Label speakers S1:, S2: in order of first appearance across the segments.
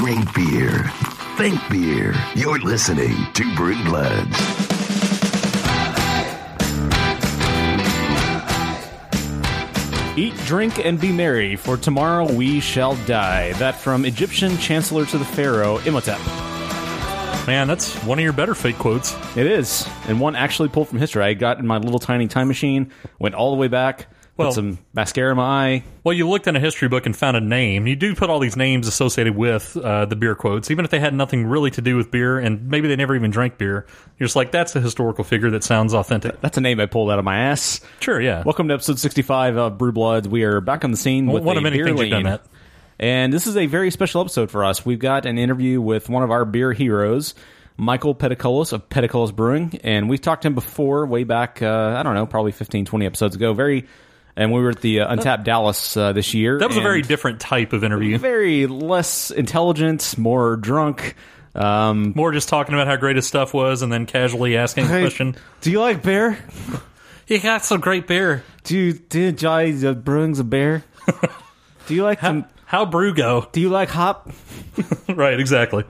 S1: Drink beer. Think beer. You're listening to Brew Bloods.
S2: Eat, drink, and be merry, for tomorrow we shall die. That from Egyptian Chancellor to the Pharaoh, Imhotep.
S3: Man, that's one of your better fake quotes.
S2: It is, and one actually pulled from history. I got in my little tiny time machine, went all the way back,
S3: Well-
S2: put some mascara in my eye.
S3: Well, you looked in a history book and found a name. You do put all these names associated with uh, the beer quotes, even if they had nothing really to do with beer, and maybe they never even drank beer. You're just like, that's a historical figure that sounds authentic.
S2: That's a name I pulled out of my ass.
S3: Sure, yeah.
S2: Welcome to episode 65 of Brew Bloods. We are back on the scene with
S3: one
S2: a
S3: of many
S2: beer
S3: things you've done that.
S2: And this is a very special episode for us. We've got an interview with one of our beer heroes, Michael Peticolas of Peticolas Brewing. And we've talked to him before, way back, uh, I don't know, probably 15, 20 episodes ago. Very, and we were at the uh, Untapped Dallas uh, this year.
S3: That was a very different type of interview.
S2: very less intelligent, more drunk. Um,
S3: More just talking about how great his stuff was and then casually asking a question.
S2: do you like beer?
S3: He got some great beer.
S2: Do you, do you enjoy the brewings of beer? do you like some,
S3: How brew go?
S2: do you like hop?
S3: right, exactly.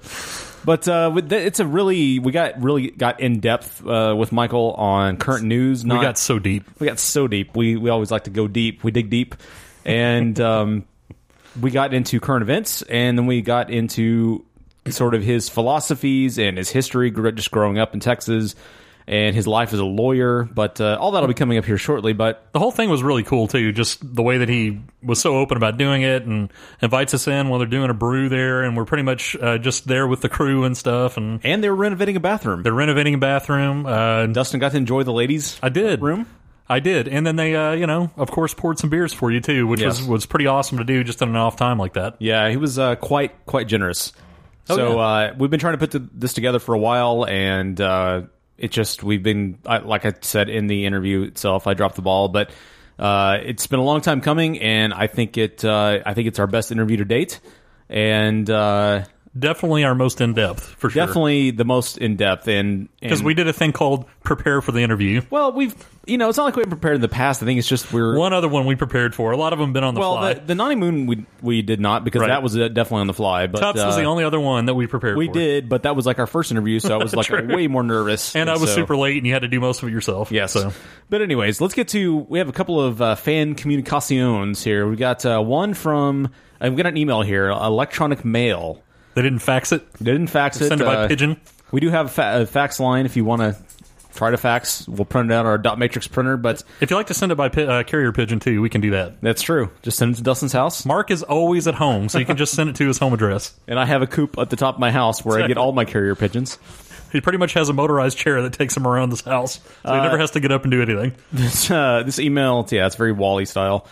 S2: But uh, with th- it's a really we got really got in depth uh, with Michael on current news. Not,
S3: we got so deep.
S2: we got so deep. We we always like to go deep. We dig deep, and um, we got into current events, and then we got into sort of his philosophies and his history, just growing up in Texas, and his life as a lawyer. But uh, all that'll be coming up here shortly. But
S3: The whole thing was really cool too. Just the way that he was so open about doing it and invites us in while they're doing a brew there, and we're pretty much uh, just there with the crew and stuff. And
S2: and they were renovating a bathroom.
S3: they're renovating a bathroom. Uh,
S2: Dustin got to enjoy the ladies.
S3: I did
S2: room.
S3: I did, and then they, uh, you know, of course, poured some beers for you too, which
S2: Yes.
S3: was was pretty awesome to do just in an off time like that.
S2: Yeah, he was uh, quite quite generous.
S3: Oh,
S2: so
S3: yeah.
S2: uh, we've been trying to put th- this together for a while, and uh, it just we've been I, like I said in the interview itself, I dropped the ball, but uh, it's been a long time coming, and I think it uh, I think it's our best interview to date, and uh,
S3: Definitely our most in depth for sure.
S2: definitely the most in depth. And
S3: because we did a thing called prepare for the interview.
S2: well, we've you know it's not like we haven't prepared in the past. I think it's just we're
S3: One other one we prepared for. A lot of them been on the
S2: well
S3: fly.
S2: the, the Nani Moon we we did not because
S3: Right.
S2: that was uh, definitely on the fly. But
S3: Tubbs was
S2: uh,
S3: the only other one that we prepared.
S2: We
S3: for.
S2: did, but that was like our first interview, so I was like way more nervous.
S3: and I was
S2: so-
S3: super late, and you had to do most of it yourself.
S2: Yes.
S3: So
S2: But anyways, let's get to. We have a couple of uh, fan communications here. We got uh, one from. I've got an email here. Electronic mail.
S3: They didn't fax it.
S2: They didn't fax it.
S3: Send it by
S2: uh,
S3: pigeon.
S2: We do have a, fa- a fax line if you want to try to fax. We'll print it out on our dot matrix printer. But
S3: If you like to send it by pi- uh, carrier pigeon too, we can do that.
S2: that's true. Just send it to Dustin's house.
S3: Mark is always at home, so you can just send it to his home address.
S2: And I have a coop at the top of my house where I get all my carrier pigeons.
S3: He pretty much has a motorized chair that takes him around this house, so he never has to get up and do anything.
S2: This uh, this email, yeah, it's very WALL-E style,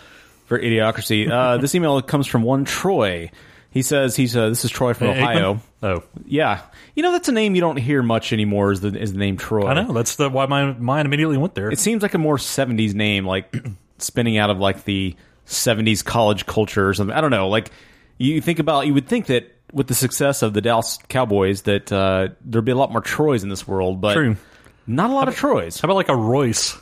S2: very idiocracy. Uh, this email comes from one Troy. He says he's uh, this is Troy from
S3: Aikman?
S2: Ohio.
S3: Oh,
S2: Yeah, you know that's a name you don't hear much anymore. Is the is the name Troy?
S3: I know. That's the, why my mind immediately went there.
S2: It seems like a more '70s name, like spinning out of like the '70s college culture or something. I don't know. Like you think about, you would think that with the success of the Dallas Cowboys, that uh, there'd be a lot more Troys in this world, but
S3: True.
S2: not a lot of Troys.
S3: How about like a Royce?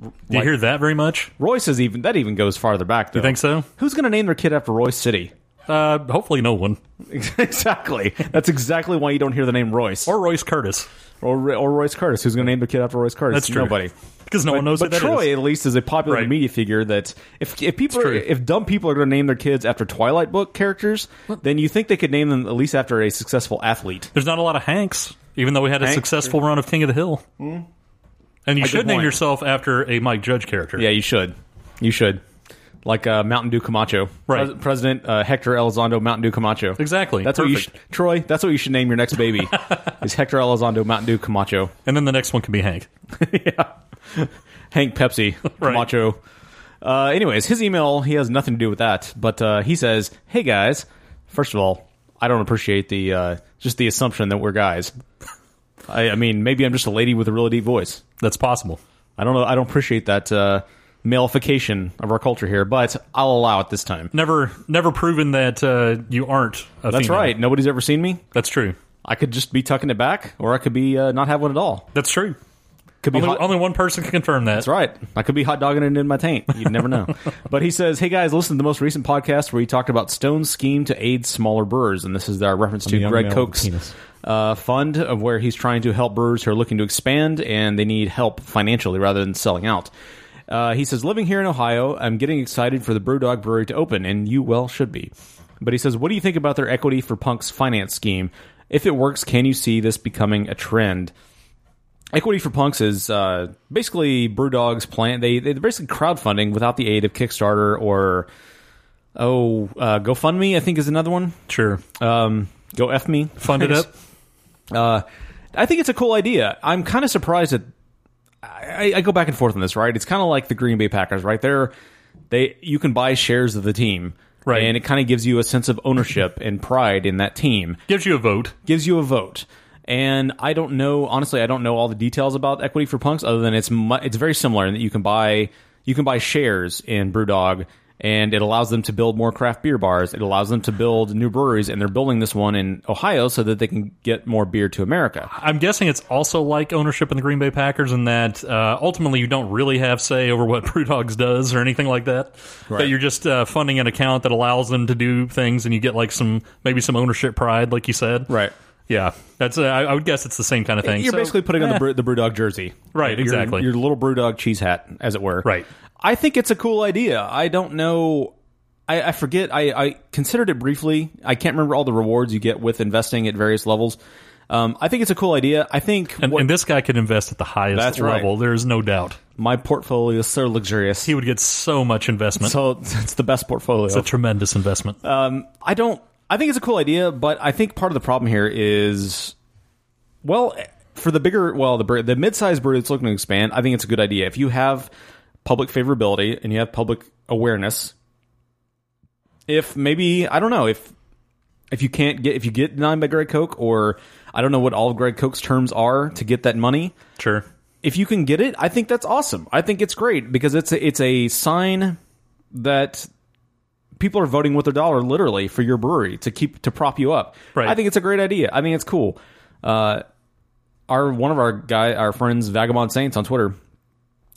S3: Do you
S2: Like-
S3: hear that very much?
S2: Royce is even that even goes farther back. Though.
S3: You think so?
S2: Who's going to name their kid after Royce City?
S3: Uh, hopefully, no one.
S2: exactly. That's exactly why you don't hear the name Royce
S3: Or Royce Curtis,
S2: or, or Royce Curtis. Who's going to name their kid after Royce Curtis?
S3: That's true.
S2: Nobody.
S3: because no one knows
S2: but
S3: who that
S2: Troy,
S3: is.
S2: at least, is a popular
S3: Right.
S2: media figure. That if if people, are, if dumb people are going to name their kids after Twilight book characters, then you think they could name them at least after a successful athlete.
S3: There's not a lot of Hanks, even though we had a successful run of King of the Hill. And you
S2: good
S3: should name yourself after a Mike Judge character.
S2: Yeah, you should. You should. Like uh, Mountain Dew Camacho,
S3: Right.
S2: Pres- President uh, Hector Elizondo Mountain Dew Camacho.
S3: Exactly.
S2: That's what you, sh- Troy. That's what you should name your next baby. is Hector Elizondo Mountain Dew Camacho.
S3: And then the next one can be Hank.
S2: Yeah, Hank Pepsi
S3: Right.
S2: Camacho. Uh, anyways, his email he has nothing to do with that, but uh, he says, "Hey guys, first of all, I don't appreciate the uh, just the assumption that we're guys. I, I mean, maybe I'm just a lady with a really deep voice.
S3: That's possible.
S2: I don't know. I don't appreciate that uh, malification of our culture here, but I'll allow it this time.
S3: Never, never proven that uh, you aren't. A
S2: That's
S3: female.
S2: right. Nobody's ever seen me.
S3: That's true.
S2: I could just be tucking it back, or I could be uh, not have one at all.
S3: That's true.
S2: Could be
S3: only,
S2: hot-
S3: only one person can confirm that.
S2: That's right. I could be hot dogging it in my taint. You'd never know. but he says, "Hey guys, listen to the most recent podcast where he talked about Stone's scheme to aid smaller brewers, and this is our reference to Greg
S4: male with a
S2: Koch's uh, fund of where he's trying to help brewers who are looking to expand and they need help financially rather than selling out." Uh, he says, "Living here in Ohio, I'm getting excited for the BrewDog Brewery to open, and you well should be." But he says, "What do you think about their equity for Punk's finance scheme? If it works, can you see this becoming a trend?" Equity for Punks is uh, basically Brewdog's plan. They they're basically crowdfunding without the aid of Kickstarter or oh uh, GoFundMe. I think is another one.
S3: Sure.
S2: Um, Go f me.
S3: Fund it up.
S2: Uh, I think it's a cool idea. I'm kind of surprised that I, I go back and forth on this. Right? It's kind of like the Green Bay Packers. Right? They're they you can buy shares of the team.
S3: Right.
S2: And it kind of gives you a sense of ownership and pride in that team
S3: Gives you a vote.
S2: gives you a vote. And I don't know, honestly, I don't know all the details about equity for punks, other than it's mu- it's very similar in that you can buy you can buy shares in BrewDog, and it allows them to build more craft beer bars. It allows them to build new breweries, and they're building this one in Ohio so that they can get more beer to America.
S3: I'm guessing it's also like ownership in the Green Bay Packers in that uh, ultimately you don't really have say over what Brewdogs does or anything like that. That you're just uh, funding an account that allows them to do things, and you get like some maybe some ownership pride, like you said.
S2: Right.
S3: Yeah, that's. Uh, I, would guess it's the same kind of thing.
S2: You're
S3: So,
S2: basically putting on
S3: eh,
S2: the, brew, the BrewDog jersey,
S3: Right,
S2: Your-
S3: exactly.
S2: Your, little BrewDog cheese hat, as it were.
S3: Right.
S2: I think it's a cool idea. I don't know. I, I forget. I, I considered it briefly. I can't remember all the rewards you get with investing at various levels. Um, I think it's a cool idea. I think
S3: and,
S2: what-
S3: and this guy could invest at the highest
S2: That's right.
S3: level. There is no doubt.
S2: my portfolio is so luxurious.
S3: He would get so much investment.
S2: so it's the best portfolio.
S3: it's a tremendous investment.
S2: Um, I don't. I think it's a cool idea, but I think part of the problem here is, well, for the bigger, well, the the mid-sized brewery that's looking to expand, I think it's a good idea. If you have public favorability and you have public awareness, if maybe I don't know if if you can't get if you get denied by Greg Koch or I don't know what all of Greg Koch's terms are to get that money
S3: sure.
S2: if you can get it, I think that's awesome. I think it's great because it's a, it's a sign that people are voting with their dollar literally for your brewery to keep to prop you up.
S3: Right.
S2: I think it's a great idea. I think it's cool. Uh, our one of our guy our friends Vagabond Saints on Twitter,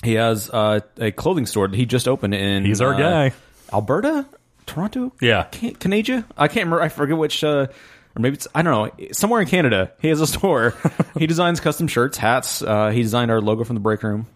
S2: he has uh, a clothing store that he just opened in.
S3: He's our
S2: uh,
S3: guy.
S2: Alberta, Toronto.
S3: Yeah.
S2: Can- Canada. I can't remember. I forget which. Uh, or maybe it's I don't know. Somewhere in Canada, he has a store. he designs custom shirts, hats. Uh, he designed our logo from the break room.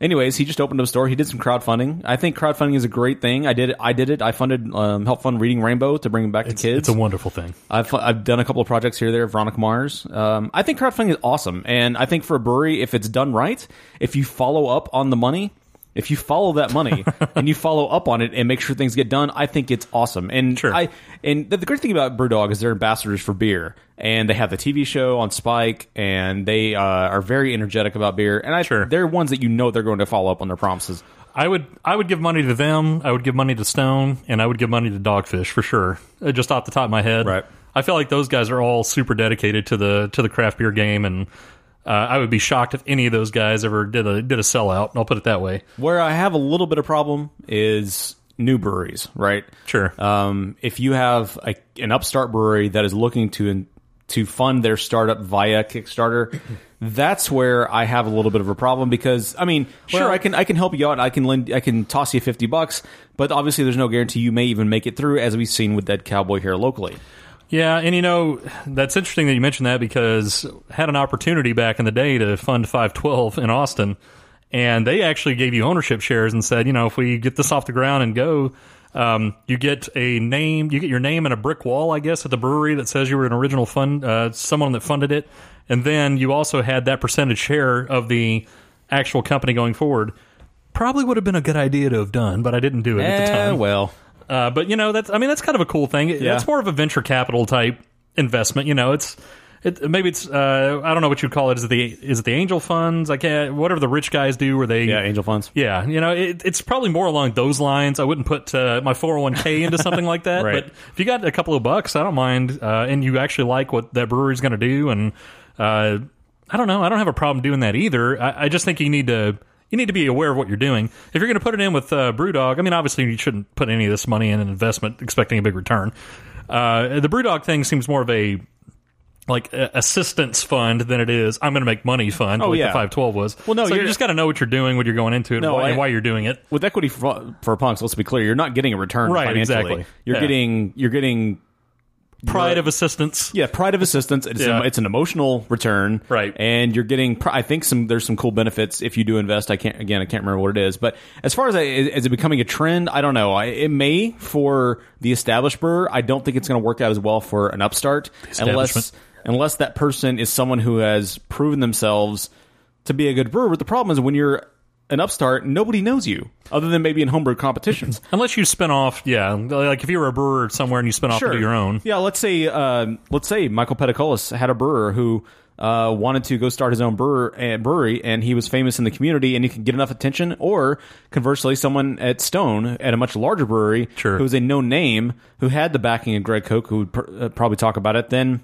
S2: Anyways, he just opened up a store. He did some crowdfunding. I think crowdfunding is a great thing. I did. it. I did it. I funded, um, helped fund Reading Rainbow to bring it back to kids.
S3: It's a wonderful thing.
S2: I've I've done a couple of projects here there. Veronica Mars. Um, I think crowdfunding is awesome, and I think for a brewery, if it's done right, if you follow up on the money, if you follow that money and you follow up on it and make sure things get done, I think it's awesome. And
S3: Sure.
S2: I and the, the great thing about BrewDog is they're ambassadors for beer, and they have the TV show on Spike, and they uh, are very energetic about beer. And I
S3: Sure.
S2: they're ones that you know they're going to follow up on their promises.
S3: I would I would give money to them. I would give money to Stone, and I would give money to Dogfish for sure. Uh, Just off the top of my head,
S2: Right.
S3: I feel like those guys are all super dedicated to the to the craft beer game, and uh, I would be shocked if any of those guys ever did a did a sellout. I'll put it that way.
S2: Where I have a little bit of problem is new breweries, right?
S3: Sure.
S2: Um, if you have a, an upstart brewery that is looking to to fund their startup via Kickstarter, that's where I have a little bit of a problem because I mean, sure, I can I can help you out. I can lend, I can toss you fifty bucks, but obviously there's no guarantee you may even make it through, as we've seen with Dead Cowboy here locally.
S3: Yeah, and you know that's interesting that you mentioned that because I had an opportunity back in the day to fund 512 in Austin, and they actually gave you ownership shares and said, you know, if we get this off the ground and go, um, you get a name, you get your name and a brick wall, I guess, at the brewery that says you were an original fund, uh, someone that funded it, and then you also had that percentage share of the actual company going forward. Probably would have been a good idea to have done, but I didn't do it at the
S2: Eh,
S3: time.
S2: well,
S3: Uh, but you know, that's I mean, that's kind of a cool thing.
S2: Yeah.
S3: That's more of a venture capital type investment. You know, it's it maybe it's uh, I don't know what you'd call it. Is it the is it the angel funds? I can't whatever the rich guys do where they
S2: yeah, angel funds.
S3: yeah, you know, it, it's probably more along those lines. I wouldn't put uh, my 401k into something like that.
S2: Right.
S3: But if you got a couple of bucks, I don't mind, uh, and you actually like what that brewery's going to do, and uh, I don't know, I don't have a problem doing that either. I, I just think you need to. You need to be aware of what you're doing. If you're going to put it in with uh, BrewDog, I mean, obviously you shouldn't put any of this money in an investment expecting a big return. Uh, the BrewDog thing seems more of a like uh, assistance fund than it is I'm going to make money fund.
S2: Oh,
S3: like
S2: yeah.
S3: the 512 was.
S2: Well, no,
S3: so you just got to know what you're doing when you're going into it
S2: No,
S3: and, why,
S2: I-
S3: and why you're doing it.
S2: with equity for, for punks, let's be clear, you're not getting a return
S3: Right,
S2: financially.
S3: exactly.
S2: You're
S3: Yeah.
S2: getting you're getting
S3: Pride of assistance.
S2: yeah pride of assistance. It's,
S3: Yeah.
S2: a, it's an emotional return,
S3: Right.
S2: And you're getting I think some there's some cool benefits if you do invest. I can't again I can't remember what it is, but as far as I, is it becoming a trend, I don't know. I, it may for the established brewer. I don't think it's going to work out as well for an upstart unless unless that person is someone who has proven themselves to be a good brewer. But the problem is when you're an upstart, nobody knows you other than maybe in homebrew competitions.
S3: Unless you spin off, yeah, like if you were a brewer somewhere and you spin off into your own.
S2: Yeah, let's say uh, let's say Michael Peticolas had a brewer who uh, wanted to go start his own brewer, uh, brewery, and he was famous in the community, and he could get enough attention. Or conversely, someone at Stone at a much larger brewery
S3: Sure.
S2: who was a known name who had the backing of Greg Koch, who would pr- uh, probably talk about it. Then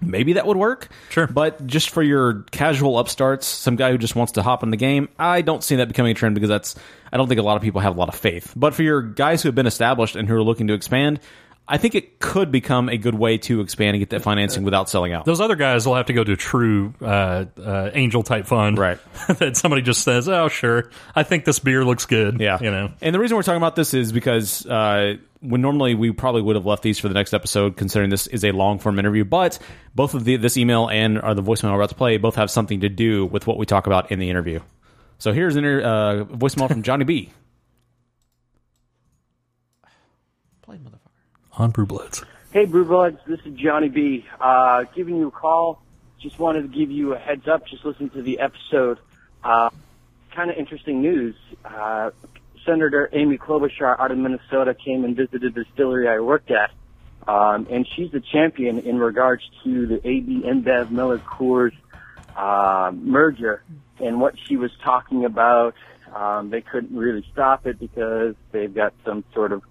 S2: maybe that would work.
S3: Sure.
S2: But just for your casual upstarts, some guy who just wants to hop in the game, I don't see that becoming a trend because that's I don't think a lot of people have a lot of faith. But for your guys who have been established and who are looking to expand, I think it could become a good way to expand and get that financing without selling out.
S3: Those other guys will have to go to a true uh, uh, angel type fund,
S2: Right.
S3: that somebody just says, "Oh, sure, I think this beer looks good."
S2: Yeah,
S3: you know.
S2: And the reason we're talking about this is because uh, when normally we probably would have left these for the next episode, considering this is a long form interview. But both of the this email and or the voicemail we're about to play both have something to do with what we talk about in the interview. So here's an inter- uh, voicemail from Johnny B. Play motherfucker.
S3: On Brew Bloods.
S4: Hey, Brewbuds, this is Johnny B. Uh, giving you a call. Just wanted to give you a heads up. Just listen to the episode. Uh, kind of interesting news. Uh, Senator Amy Klobuchar out of Minnesota came and visited the distillery I worked at, um, and she's a champion in regards to the AB InBev Miller Coors uh, merger and what she was talking about. Um, they couldn't really stop it because they've got some sort of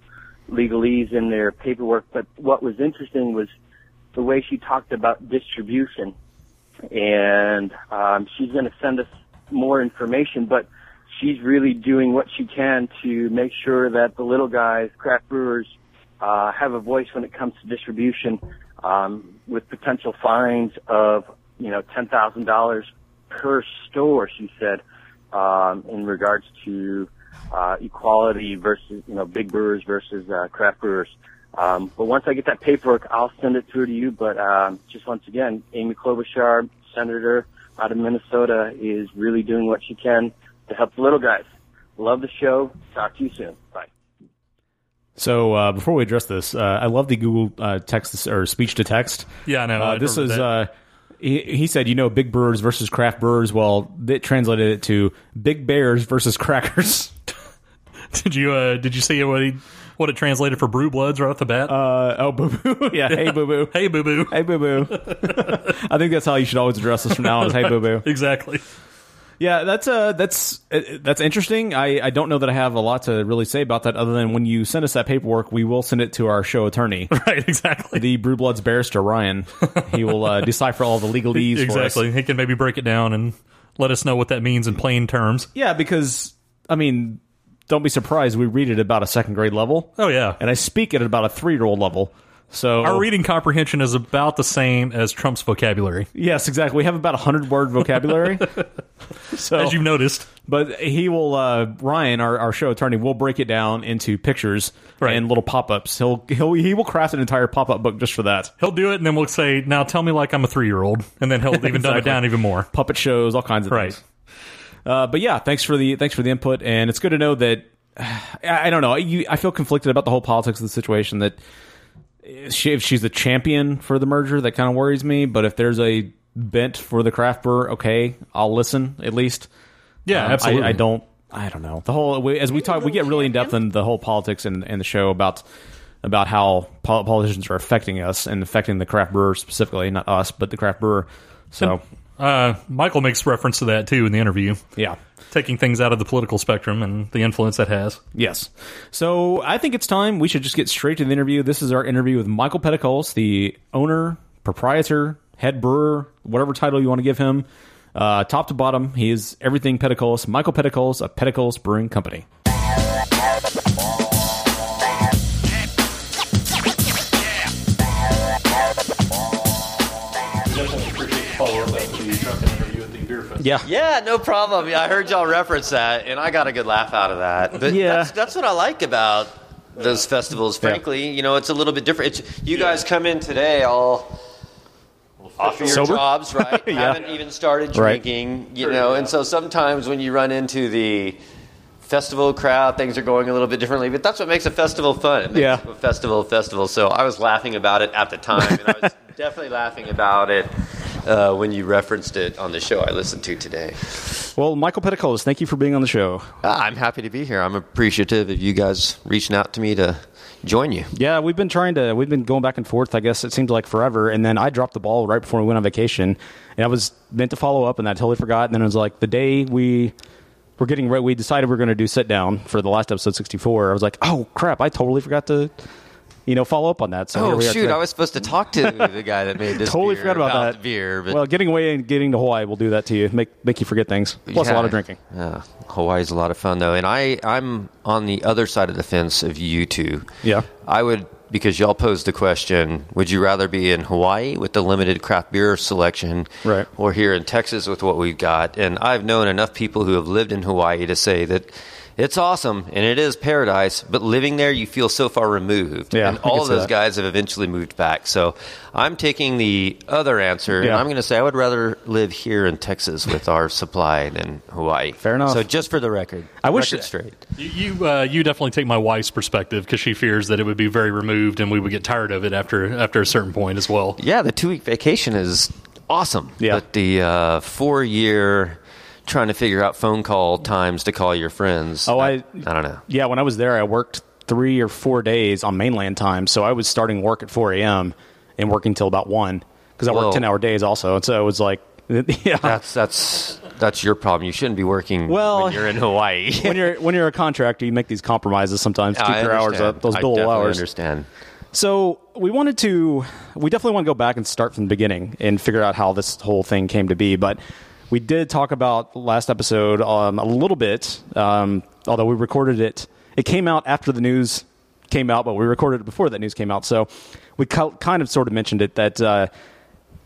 S4: legalese in their paperwork. But what was interesting was the way she talked about distribution. And um, she's going to send us more information, but she's really doing what she can to make sure that the little guys, craft brewers, uh, have a voice when it comes to distribution, um, with potential fines of you know ten thousand dollars per store. She said um, in regards to uh, equality versus you know big brewers versus uh, craft brewers. Um, but once I get that paperwork, I'll send it through to you. But um, just once again, Amy Klobuchar, senator out of Minnesota, is really doing what she can to help the little guys. Love the show. Talk to you soon. Bye.
S2: So uh, before we address this, uh, I love the Google uh, text or speech to text.
S3: Yeah, no, know.
S2: Uh,
S3: I
S2: this is
S3: that.
S2: uh, he, he said, you know, big brewers versus craft brewers. Well, they translated it to big bears versus crackers.
S3: Did you uh, did you see what he what it translated for Brew Bloods right off the bat?
S2: Uh, oh, boo boo. yeah, hey, boo boo.
S3: hey, boo boo.
S2: Hey, boo boo. I think that's how you should always address us from now on. Is hey, boo boo.
S3: Exactly.
S2: Yeah, that's uh, that's uh, that's interesting. I, I don't know that I have a lot to really say about that, other than when you send us that paperwork, we will send it to our show attorney,
S3: Right. Exactly.
S2: the Brew Bloods barrister Ryan. He will uh, decipher all the legalese for us.
S3: exactly. He can maybe break it down and let us know what that means in plain terms.
S2: Yeah, because I mean, don't be surprised. We read it about a second grade level,
S3: Oh yeah.
S2: and I speak it at about a three year old level. So
S3: Our reading comprehension is about the same as Trump's vocabulary,
S2: yes, exactly. We have about a hundred word vocabulary. so,
S3: as you've noticed.
S2: but he will. Uh, Ryan, our, our show attorney, will break it down into pictures
S3: Right.
S2: and little pop ups. He'll he'll he will craft an entire pop up book just for that.
S3: He'll do it, and then we'll say, "Now tell me like I'm a three year old," and then he'll even dumb it down even more.
S2: Puppet shows, all kinds of
S3: Right.
S2: things. Uh, but yeah, thanks for the thanks for the input, and it's good to know that. I, don't know. You, I feel conflicted about the whole politics of the situation. That she, if she's the champion for the merger, that kind of worries me. But if there's a bent for the craft brewer, okay, I'll listen at least.
S3: Yeah,
S2: Um,
S3: absolutely.
S2: I, I don't. I don't know the whole. we- As we talk, we get really in depth in the whole politics and, and the show about about how politicians are affecting us and affecting the craft brewer specifically, not us, but the craft brewer. So
S3: Uh, Michael makes reference to that too in the interview,
S2: yeah.
S3: taking things out of the political spectrum and the influence that has.
S2: Yes. So I think it's time we should just get straight to the interview. This is our interview with Michael Peticolas, the owner, proprietor, head brewer, whatever title you want to give him. Uh, top to bottom, he is everything Peticolas. Michael Peticolas of Peticolas Brewing Company. Yeah.
S5: Yeah, no problem. Yeah, I heard y'all reference that, and I got a good laugh out of that. But
S2: Yeah.
S5: that's, that's what I like about those festivals. Frankly, you know, it's a little bit different. It's, you guys come in today all off of your
S2: Sober?
S5: jobs, right?
S2: Yeah.
S5: Haven't even started
S2: Right.
S5: drinking, you know. And so sometimes when you run into the festival crowd, things are going a little bit differently. But that's what makes a festival fun. It makes
S2: Yeah.
S5: a festival a festival. So I was laughing about it at the time, and I was definitely laughing about it. Uh, when you referenced it on the show I listened to today.
S2: Well, Michael Peticolas, thank you for being on the show.
S5: Ah, I'm happy to be here. I'm appreciative of you guys reaching out to me to join you.
S2: Yeah, we've been trying to. We've been going back and forth. I guess it seemed like forever, and then I dropped the ball right before we went on vacation, and I was meant to follow up, and I totally forgot. And then it was like the day we were getting ready, we decided we are going to do sit down for the last episode sixty four. I was like, oh crap, I totally forgot to, you know, follow up on that. So
S5: Oh shoot!
S2: today.
S5: I was supposed to talk to the guy that made this.
S2: totally
S5: beer
S2: forgot about, that
S5: beer. But
S2: well, getting away and getting to Hawaii will do that to you. Make make you forget things. Plus a lot of drinking.
S5: Yeah, Hawaii's a lot of fun though, and I I'm on the other side of the fence of you two.
S2: Yeah.
S5: I would because y'all posed the question: Would you rather be in Hawaii with the limited craft beer selection,
S2: Right.
S5: or here in Texas with what we've got? And I've known enough people who have lived in Hawaii to say that. It's awesome and it is paradise, but living there you feel so far removed.
S2: Yeah,
S5: and all of those
S2: that.
S5: guys have eventually moved back. So I'm taking the other answer, and I'm going to say I would rather live here in Texas with our supply than Hawaii.
S2: Fair enough.
S5: So just for the record,
S2: I wish-
S5: record straight.
S3: You you, uh, you definitely take my wife's perspective because she fears that it would be very removed and we would get tired of it after after a certain point as well.
S5: Yeah, the two week vacation is awesome.
S2: Yeah.
S5: But the uh, four year trying to figure out phone call times to call your friends.
S2: Oh,
S5: I,
S2: I-
S5: I don't know.
S2: Yeah, when I was there, I worked three or four days on mainland time. So I was starting work at 4 a.m. and working till about 1 because I
S5: Whoa.
S2: worked 10 hour days also. And so it was like, yeah.
S5: That's that's that's your problem. You shouldn't be working
S2: Well-
S5: when you're in Hawaii.
S2: when you're when you're a contractor, you make these compromises sometimes keep
S5: I
S2: your hours up, those billable hours.
S5: understand.
S2: So we wanted to, we definitely want to go back and start from the beginning and figure out how this whole thing came to be. But we did talk about last episode um, a little bit, um, although we recorded it. It came out after the news came out, but we recorded it before that news came out. So we co- kind of sort of mentioned it that. Uh,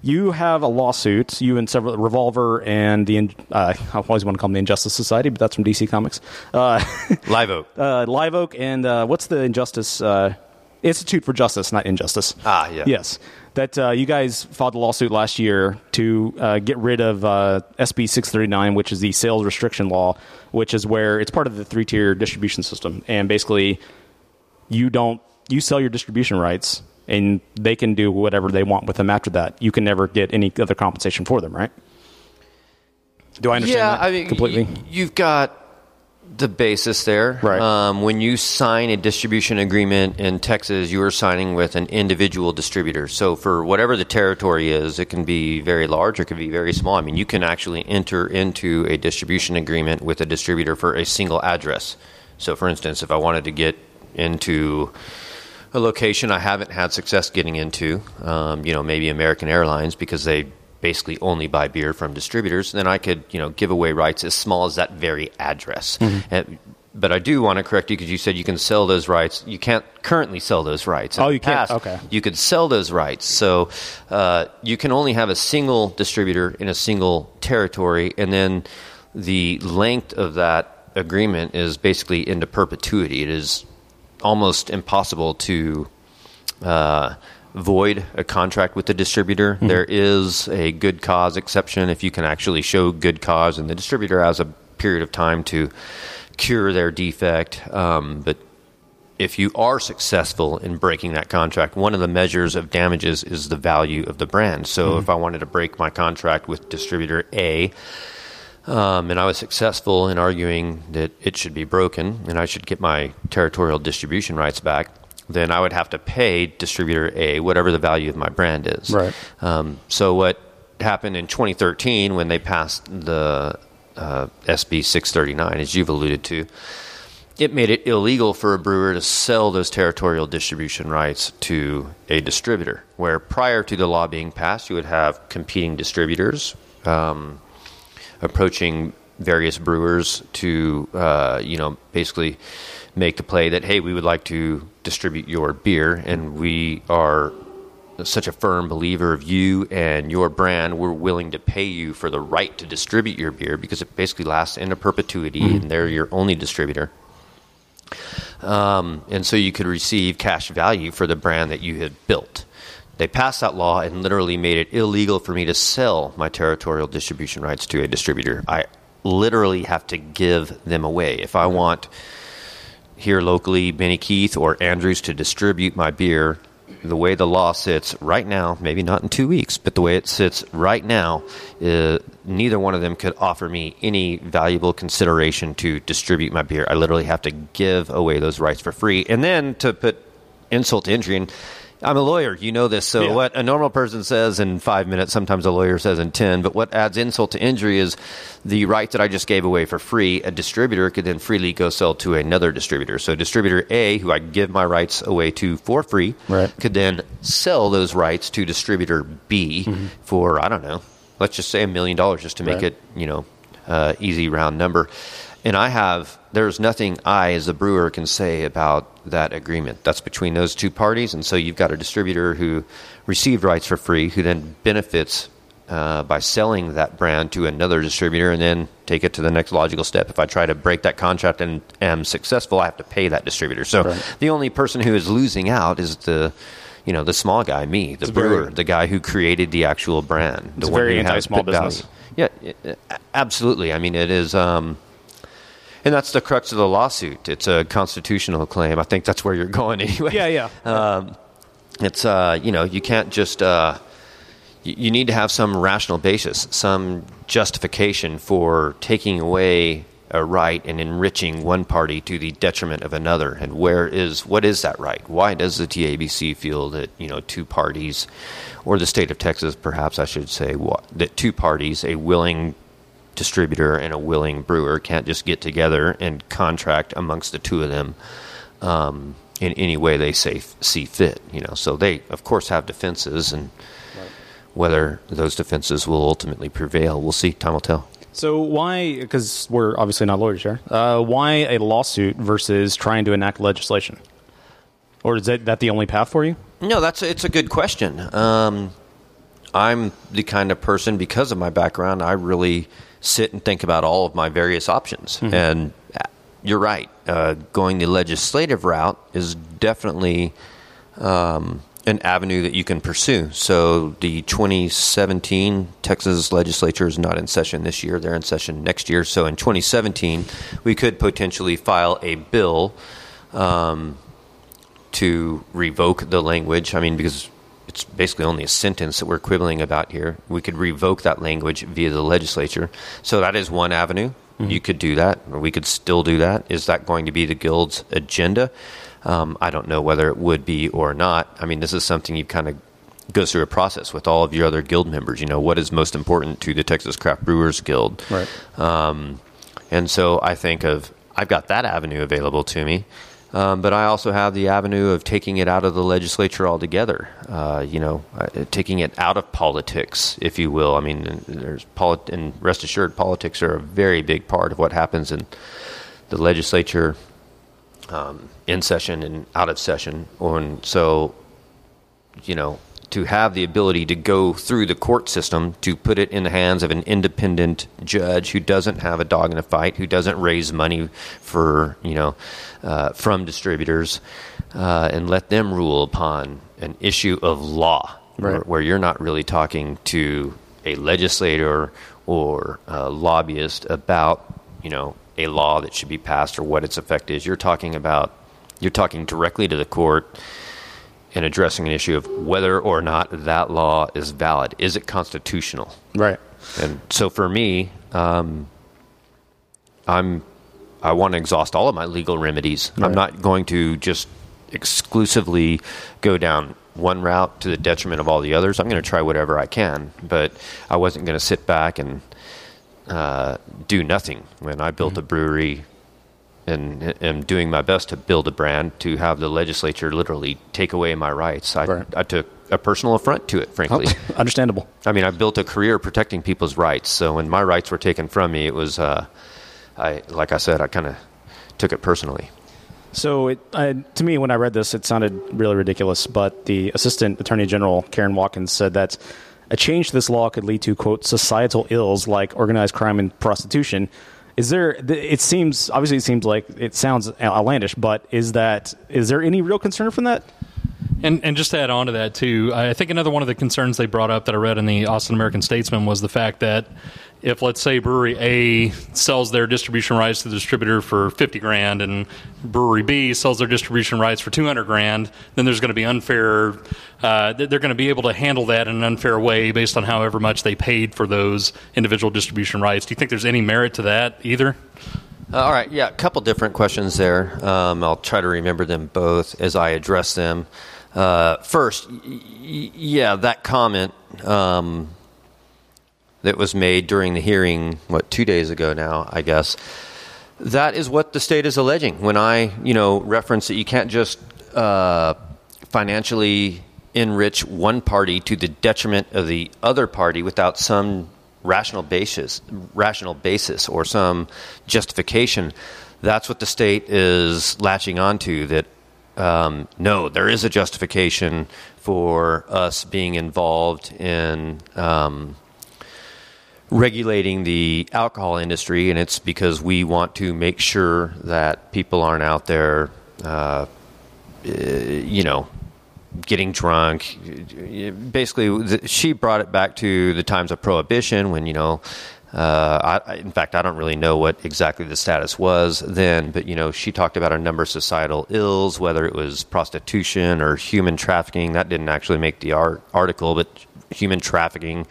S2: you have a lawsuit, you and several Revolver and the uh, I always want to call them the Injustice Society, but that's from DC Comics. Uh,
S5: Live Oak.
S2: uh, Live Oak and uh, what's the Injustice uh, Institute for Justice, not Injustice.
S5: Ah, yeah.
S2: Yes, that uh, you guys filed a lawsuit last year to uh, get rid of uh, SB six thirty nine, which is the sales restriction law, which is where it's part of the three tier distribution system, and basically you don't you sell your distribution rights. And they can do whatever they want with them after that. You can never get any other compensation for them, right? Do I understand
S5: yeah,
S2: that
S5: I mean,
S2: completely?
S5: y- you've got the basis there.
S2: Right.
S5: Um, when you sign a distribution agreement in Texas, you are signing with an individual distributor. So for whatever the territory is, it can be very large or it can be very small. I mean, you can actually enter into a distribution agreement with a distributor for a single address. So, for instance, if I wanted to get into a location I haven't had success getting into, um, you know, maybe American Airlines because they basically only buy beer from distributors, then I could, you know, give away rights as small as that very address.
S2: Mm-hmm.
S5: And, but I do want to correct you because you said you can sell those rights. You can't currently sell those rights. In
S2: Oh, you can't?
S5: past,
S2: Okay.
S5: You could sell those rights. So uh, you can only have a single distributor in a single territory, and then the length of that agreement is basically into perpetuity. It is almost impossible to uh, void a contract with the distributor. There is a good cause exception if you can actually show good cause, and the distributor has a period of time to cure their defect. Um, but if you are successful in breaking that contract, one of the measures of damages is the value of the brand. So if I wanted to break my contract with distributor A, um, and I was successful in arguing that it should be broken and I should get my territorial distribution rights back, then I would have to pay distributor A whatever the value of my brand is.
S2: Right.
S5: Um, so what happened in 2013 when they passed the uh, SB 639, as you've alluded to, it made it illegal for a brewer to sell those territorial distribution rights to a distributor. Where prior to the law being passed, you would have competing distributors um, approaching various brewers to, uh, you know, basically make the play that hey, we would like to distribute your beer, and we are such a firm believer of you and your brand. We're willing to pay you for the right to distribute your beer because it basically lasts into perpetuity, and they're your only distributor. Um, and so you could receive cash value for the brand that you had built. They passed that law and literally made it illegal for me to sell my territorial distribution rights to a distributor. I literally have to give them away. If I want here locally, Benny Keith or Andrews to distribute my beer, the way the law sits right now, maybe not in two weeks, but the way it sits right now, uh, neither one of them could offer me any valuable consideration to distribute my beer. I literally have to give away those rights for free. And then to put insult to injury, and I'm a lawyer, you know this. So
S2: Yeah.
S5: what a normal person says in five minutes, sometimes a lawyer says in ten. But what adds insult to injury is the right that I just gave away for free. A distributor could then freely go sell to another distributor. So distributor A, who I give my rights away to for free,
S2: Right.
S5: could then sell those rights to distributor B for I don't know, let's just say a million dollars, just to make
S2: Right.
S5: it you know uh, easy round number. And I have there's nothing I as a brewer can say about that agreement. That's between those two parties, and so you've got a distributor who received rights for free, who then benefits. Uh, by selling that brand to another distributor and then take it to the next logical step. If I try to break that contract and am successful, I have to pay that distributor. So
S2: Right.
S5: the only person who is losing out is the you know the small guy me the
S2: It's very-
S5: brewer the guy who created the actual brand the
S2: It's
S5: one
S2: very anti-small
S5: put value.
S2: business.
S5: yeah it- it- absolutely i mean it is um and that's the crux of the lawsuit it's a constitutional claim i think that's where you're going anyway
S2: Yeah, yeah.
S5: um, it's uh, you know you can't just uh, you, you need to have some rational basis, some justification for taking away a right and enriching one party to the detriment of another. And where is what is that right? Why does the TABC feel that you know two parties, or the state of Texas, perhaps I should say, that two parties, a willing distributor and a willing brewer, can't just get together and contract amongst the two of them? um, in any way they say, see fit. You know, so they of course have defenses, and whether those defenses will ultimately prevail, we'll see. Time will tell.
S2: So why? Because we're obviously not lawyers here. Uh, why a lawsuit versus trying to enact legislation? Or is that, that the only path for you?
S5: No, that's it's a good question. Um, I'm the kind of person because of my background, I really sit and think about all of my various options. And uh, you're right. Uh, going the legislative route is definitely um, an avenue that you can pursue. So the 2017 Texas legislature is not in session this year; they're in session next year. So in 2017, we could potentially file a bill um, to revoke the language. I mean, because it's basically only a sentence that we're quibbling about here. We could revoke that language via the legislature. So that is one avenue. You could do that, or we could still do that. Is that going to be the guild's agenda? Um, I don't know whether it would be or not. I mean, this is something you kind of goes through a process with all of your other guild members. You know, what is most important to the Texas Craft Brewers Guild?
S2: Right.
S5: Um, and so I think of I've got that avenue available to me, um, but I also have the avenue of taking it out of the legislature altogether. Uh, you know, uh, taking it out of politics, if you will. I mean, there's and rest assured, politics are a very big part of what happens in the legislature, um, in session and out of session. And so, you know, to have the ability to go through the court system to put it in the hands of an independent judge who doesn't have a dog in a fight, who doesn't raise money for you know uh, from distributors, uh, and let them rule upon an issue of law, where, where you're not really talking to a legislator or a lobbyist about you know a law that should be passed or what its effect is. You're talking about you're talking directly to the court and addressing an issue of whether or not that law is valid. Is it constitutional?
S2: Right.
S5: And so for me, um, I'm I want to exhaust all of my legal remedies. I'm not going to just exclusively go down one route to the detriment of all the others. I'm going to try whatever I can, but I wasn't going to sit back and uh, do nothing when I built a brewery and am doing my best to build a brand to have the legislature literally take away my rights. I,
S2: Right.
S5: I took a personal affront to it, frankly.
S2: Understandable.
S5: I mean, I built a career protecting people's rights. So when my rights were taken from me, it was, uh, I like I said, I kind of took it personally.
S6: So, it, uh, to me, when I read this, it sounded really ridiculous. But the Assistant Attorney General, Karen Watkins, said that a change to this law could lead to, quote, societal ills like organized crime and prostitution. Is there, it seems, obviously, it seems like it sounds outlandish, but is that, is there any real concern from that?
S3: And and just to add on to that too, I think another one of the concerns they brought up that I read in the Austin American Statesman was the fact that if let's say brewery A sells their distribution rights to the distributor for 50 grand and brewery B sells their distribution rights for 200 grand, then there's going to be unfair. Uh, they're going to be able to handle that in an unfair way based on however much they paid for those individual distribution rights. Do you think there's any merit to that either?
S5: Uh, all right, yeah, a couple different questions there. Um, I'll try to remember them both as I address them. Uh, first, y- yeah, that comment um, that was made during the hearing, what, two days ago now, I guess, that is what the state is alleging. When I, you know, reference that you can't just uh, financially enrich one party to the detriment of the other party without some rational basis, rational basis or some justification. That's what the state is latching onto. That um, no, there is a justification for us being involved in um, regulating the alcohol industry, and it's because we want to make sure that people aren't out there, uh, you know, getting drunk. Basically, she brought it back to the times of prohibition when you know uh, I, in fact, I don't really know what exactly the status was then, but you know, she talked about a number of societal ills, whether it was prostitution or human trafficking. That didn't actually make the art, article, but human trafficking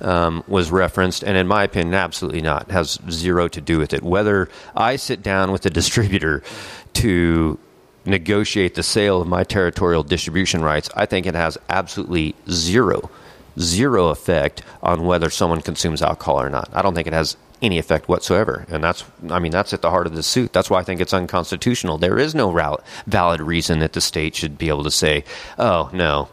S5: um, was referenced, and in my opinion, absolutely not. Has zero to do with it. Whether I sit down with the distributor to negotiate the sale of my territorial distribution rights, I think it has absolutely zero zero effect on whether someone consumes alcohol or not. I don't think it has any effect whatsoever. And that's, I mean, that's at the heart of the suit. That's why I think it's unconstitutional. There is no valid reason that the state should be able to say, oh, no,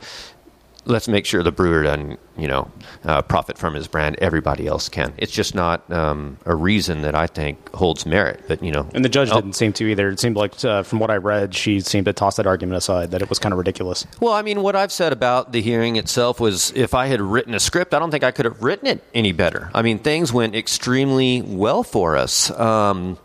S5: let's make sure the brewer doesn't, you know, uh, profit from his brand. Everybody else can. It's just not um, a reason that I think holds merit. But you know,
S6: and the judge oh. didn't seem to either. It seemed like, uh, from what I read, she seemed to toss that argument aside that it was kind of ridiculous.
S5: Well, I mean, what I've said about the hearing itself was, if I had written a script, I don't think I could have written it any better. I mean, things went extremely well for us. Um,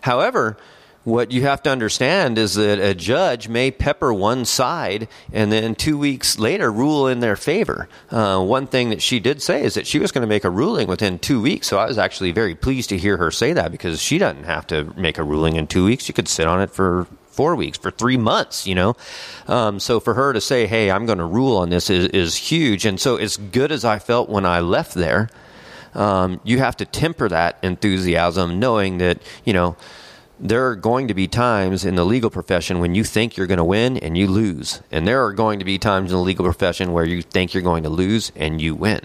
S5: however what you have to understand is that a judge may pepper one side and then two weeks later rule in their favor. Uh, one thing that she did say is that she was going to make a ruling within two weeks. So I was actually very pleased to hear her say that because she doesn't have to make a ruling in two weeks. She could sit on it for four weeks, for three months, you know? Um, so for her to say, hey, I'm going to rule on this is, is huge. And so as good as I felt when I left there, um, you have to temper that enthusiasm knowing that, you know, there are going to be times in the legal profession when you think you're going to win and you lose. And there are going to be times in the legal profession where you think you're going to lose and you win.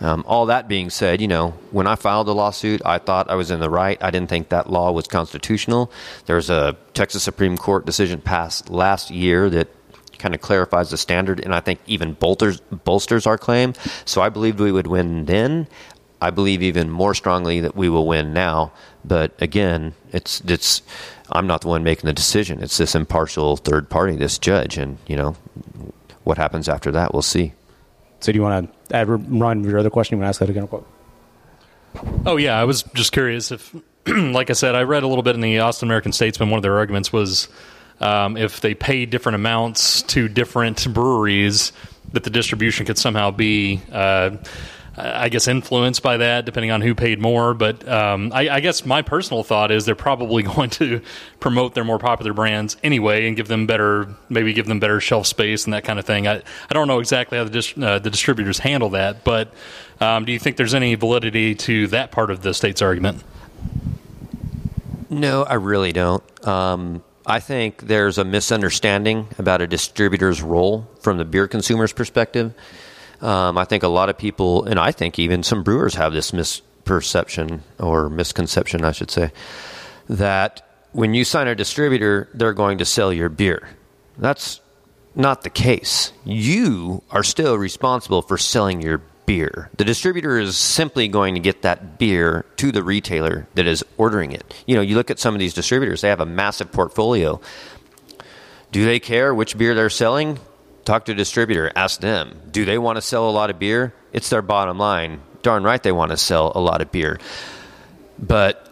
S5: Um, all that being said, you know, when I filed the lawsuit, I thought I was in the right. I didn't think that law was constitutional. There's a Texas Supreme Court decision passed last year that kind of clarifies the standard and I think even bolsters, bolsters our claim. So I believed we would win then. I believe even more strongly that we will win now. But again, it's it's I'm not the one making the decision. It's this impartial third party, this judge, and you know what happens after that, we'll see.
S6: So, do you want to add, Ron, your other question? You want to ask that again?
S3: Oh yeah, I was just curious if, like I said, I read a little bit in the Austin American Statesman. One of their arguments was um, if they pay different amounts to different breweries, that the distribution could somehow be. Uh, I guess influenced by that, depending on who paid more. But um, I, I, guess my personal thought is they're probably going to promote their more popular brands anyway and give them better, maybe give them better shelf space and that kind of thing. I, I don't know exactly how the, dis- uh, the distributors handle that, but um, do you think there's any validity to that part of the state's argument?
S5: No, I really don't. Um, I think there's a misunderstanding about a distributor's role from the beer consumer's perspective. Um, I think a lot of people, and I think even some brewers have this misperception or misconception, I should say, that when you sign a distributor, they're going to sell your beer. That's not the case. You are still responsible for selling your beer. The distributor is simply going to get that beer to the retailer that is ordering it. You know, you look at some of these distributors, they have a massive portfolio. Do they care which beer they're selling? Talk to a distributor, ask them. Do they want to sell a lot of beer? It's their bottom line. Darn right they want to sell a lot of beer. But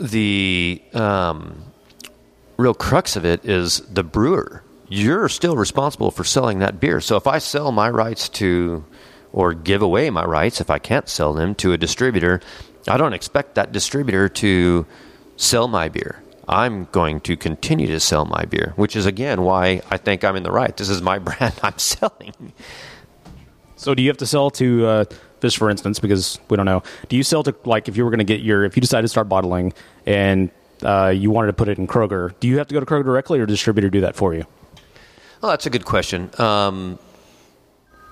S5: the um, real crux of it is the brewer. You're still responsible for selling that beer. So if I sell my rights to, or give away my rights, if I can't sell them to a distributor, I don't expect that distributor to sell my beer. I'm going to continue to sell my beer, which is again why I think I'm in the right. This is my brand I'm selling.
S6: So do you have to sell to uh, this, for instance, because we don't know? Do you sell to like if you were going to get your if you decided to start bottling and uh, you wanted to put it in Kroger? Do you have to go to Kroger directly, or distributor do that for you?
S5: Well, that's a good question. Um,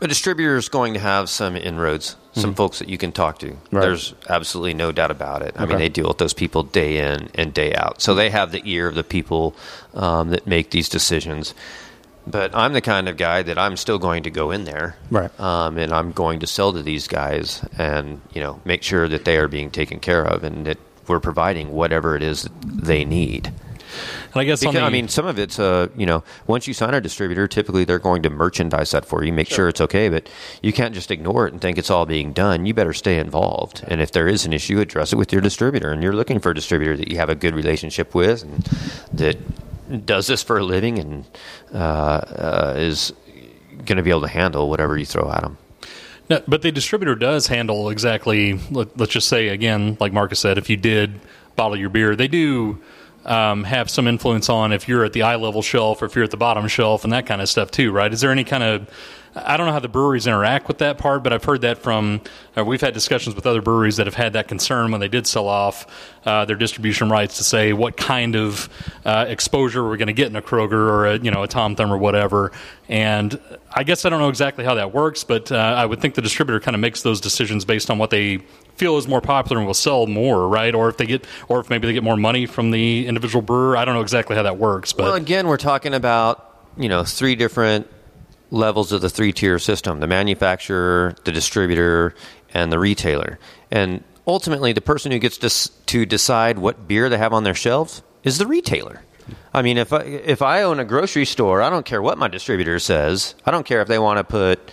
S5: a distributor is going to have some inroads, some folks that you can talk to.
S6: Right.
S5: There's absolutely no doubt about it. I mean, they deal with those people day in and day out. So they have the ear of the people um, that make these decisions. But I'm the kind of guy that I'm still going to go in there,
S6: Right.
S5: Um, and I'm going to sell to these guys, and you know, make sure that they are being taken care of, and that we're providing whatever it is that they need.
S3: And I guess
S5: Because,
S3: the,
S5: I mean, some of it's, uh, you know, once you sign a distributor, typically they're going to merchandise that for you, make sure it's okay, but you can't just ignore it and think it's all being done. You better stay involved. And if there is an issue, address it with your distributor. And you're looking for a distributor that you have a good relationship with and that does this for a living and uh, uh, is going to be able to handle whatever you throw at them.
S3: No, but the distributor does handle exactly. Let, let's just say again, like Marcus said, if you did bottle your beer, they do um, have some influence on if you're at the eye level shelf or if you're at the bottom shelf and that kind of stuff too, right? Is there any kind of I don't know how the breweries interact with that part, but I've heard that from. Uh, we've had discussions with other breweries that have had that concern when they did sell off uh, their distribution rights to say what kind of uh, exposure we're going to get in a Kroger or a you know a Tom Thumb or whatever. And I guess I don't know exactly how that works, but uh, I would think the distributor kind of makes those decisions based on what they feel is more popular and will sell more, right? Or if they get, or if maybe they get more money from the individual brewer. I don't know exactly how that works, but
S5: Well, again, we're talking about you know three different levels of the three tier system: the manufacturer, the distributor, and the retailer. And ultimately, the person who gets to, to decide what beer they have on their shelves is the retailer. I mean, if I, if I own a grocery store, I don't care what my distributor says. I don't care if they want to put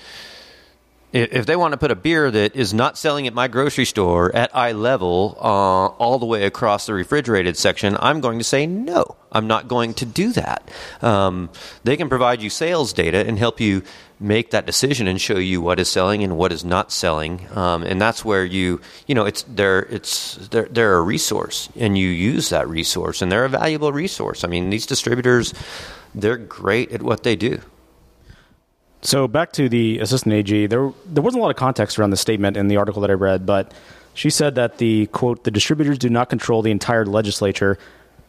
S5: if they want to put a beer that is not selling at my grocery store at eye level uh, all the way across the refrigerated section, I'm going to say no. I'm not going to do that. Um, they can provide you sales data and help you make that decision and show you what is selling and what is not selling. Um, and that's where you, you know, it's they're it's they're, they're a resource, and you use that resource, and they're a valuable resource. I mean, these distributors, they're great at what they do.
S6: So back to the assistant AG, there there wasn't a lot of context around the statement in the article that I read, but she said that the quote the distributors do not control the entire legislature.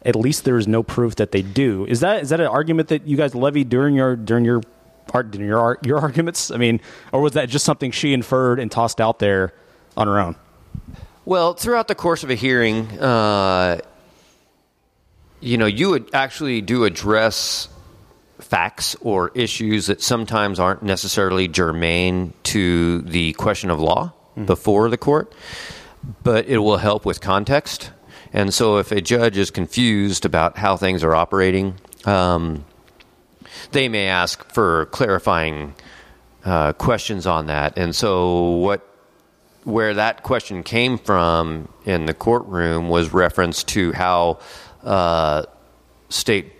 S6: At least there is no proof that they do. Is that is that an argument that you guys levied during your during your art during your your arguments? I mean, or was that just something she inferred and tossed out there on her own?
S5: Well, throughout the course of a hearing, uh, you know, you would actually do address facts or issues that sometimes aren't necessarily germane to the question of law before the court, but it will help with context. And so, if a judge is confused about how things are operating, um, they may ask for clarifying uh, questions on that. And so, what where that question came from in the courtroom was reference to how uh, state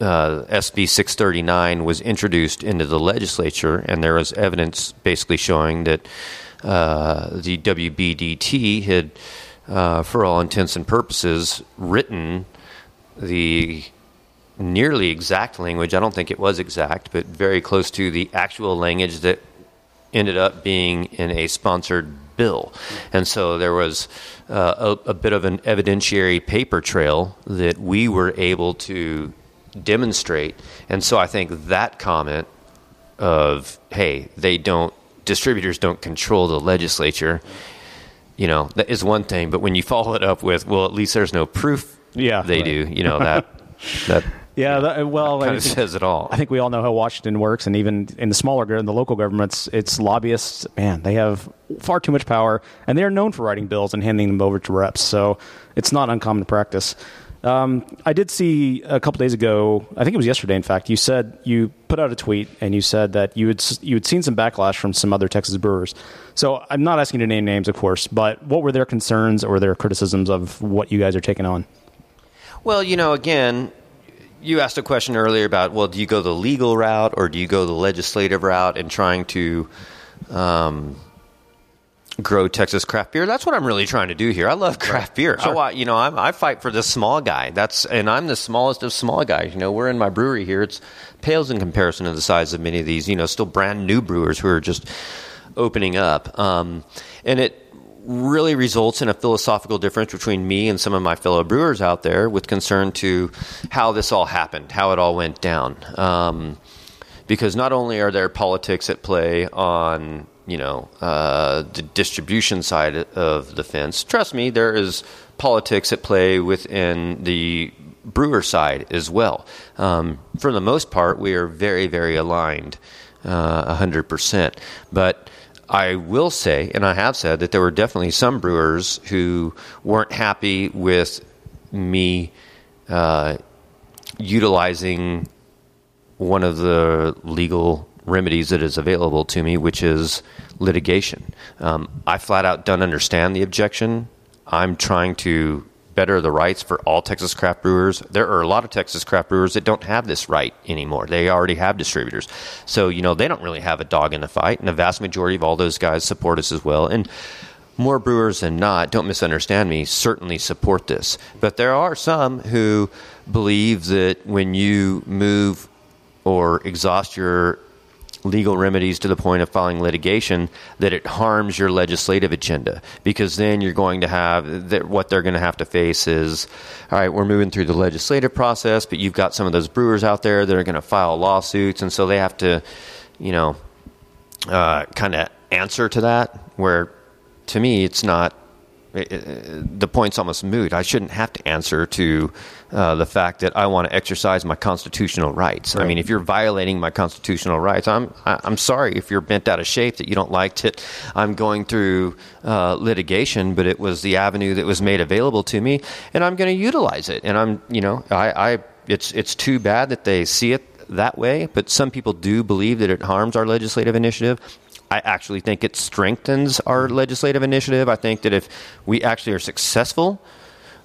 S5: uh, SB 639 was introduced into the legislature, and there was evidence basically showing that uh, the WBDT had, uh, for all intents and purposes, written the nearly exact language. I don't think it was exact, but very close to the actual language that ended up being in a sponsored bill. And so there was uh, a, a bit of an evidentiary paper trail that we were able to demonstrate. And so I think that comment of, hey, they don't, distributors don't control the legislature, you know, that is one thing. But when you follow it up with, well, at least there's no proof
S6: Yeah,
S5: they
S6: right.
S5: do, you know, that, that
S6: Yeah, that, well, I
S5: Kind of
S6: think-
S5: says it all.
S6: I think we all know how Washington works, and even in the smaller, in the local governments, it's lobbyists. Man, they have far too much power, and they are known for writing bills and handing them over to reps. So it's not uncommon practice. Um, I did see a couple days ago. I think it was yesterday. In fact, you said you put out a tweet and you said that you had you had seen some backlash from some other Texas brewers. So I'm not asking you to name names, of course, but what were their concerns or their criticisms of what you guys are taking on?
S5: Well, you know, again, you asked a question earlier about, well, do you go the legal route or do you go the legislative route in trying to um, grow Texas craft beer? That's what I'm really trying to do here. I love craft beer. I want, you know, I'm, I fight for the small guy. That's and I'm the smallest of small guys. You know, we're in my brewery here. It's pales in comparison to the size of many of these. You know, still brand new brewers who are just opening up, um, and it really results in a philosophical difference between me and some of my fellow brewers out there with concern to how this all happened, how it all went down. Um, because not only are there politics at play on you know uh, the distribution side of the fence, trust me, there is politics at play within the brewer side as well. Um, for the most part, we are very, very aligned, uh, hundred percent. But I will say, and I have said, that there were definitely some brewers who weren't happy with me uh, utilizing one of the legal remedies that is available to me, which is litigation. Um, I flat out don't understand the objection. I'm trying to better the rights for all Texas craft brewers. There are a lot of Texas craft brewers that don't have this right anymore. They already have distributors. So, you know, they don't really have a dog in the fight. And the vast majority of all those guys support us as well. And more brewers than not, don't misunderstand me, certainly support this. But there are some who believe that when you move or exhaust your legal remedies to the point of filing litigation that it harms your legislative agenda. Because then you're going to have that what they're going to have to face is all right we're moving through the legislative process but you've got some of those brewers out there that are going to file lawsuits and so they have to you know uh, kind of answer to that where to me it's not it- it- the point's almost moot. I shouldn't have to answer to uh, the fact that I want to exercise my constitutional rights. I mean, if you're violating my constitutional rights, I'm I- I'm sorry if you're bent out of shape that you don't like that I'm going through uh, litigation, but it was the avenue that was made available to me, and I'm going to utilize it. And I'm you know I, I it's it's too bad that they see it that way, but some people do believe that it harms our legislative initiative. I actually think it strengthens our legislative initiative. I think that if we actually are successful,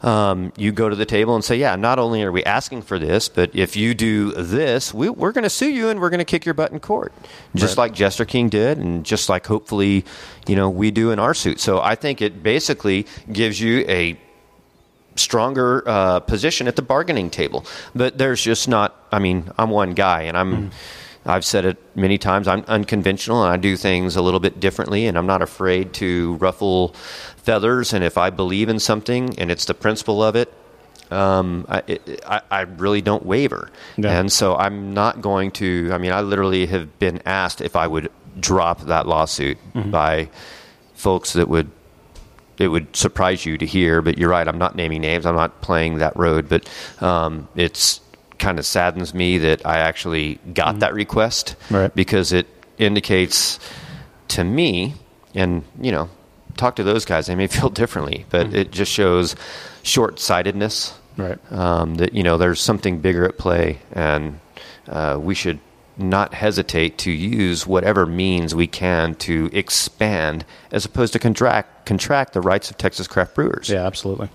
S5: um, you go to the table and say, yeah, not only are we asking for this, but if you do this, we, we're going to sue you and we're going to kick your butt in court, just like Jester King did, and just like hopefully, you know, we do in our suit. So I think it basically gives you a stronger uh, position at the bargaining table. But there's just not. I mean, I'm one guy, and I'm. I've said it many times. I'm unconventional, and I do things a little bit differently, and I'm not afraid to ruffle feathers. And if I believe in something, and it's the principle of it. Um, I, it, I, I really don't waver.
S6: Yeah.
S5: And so I'm not going to. I mean, I literally have been asked if I would drop that lawsuit by folks that would it would surprise you to hear, but you're right. I'm not naming names. I'm not playing that road, but um, it's kind of saddens me that I actually got that request
S6: Right.
S5: because it indicates to me, and you know, talk to those guys. They may feel differently, but it just shows short sightedness.
S6: Right.
S5: Um, that you know, there's something bigger at play, and uh, we should not hesitate to use whatever means we can to expand as opposed to contract contract the rights of Texas craft brewers.
S6: Yeah, absolutely.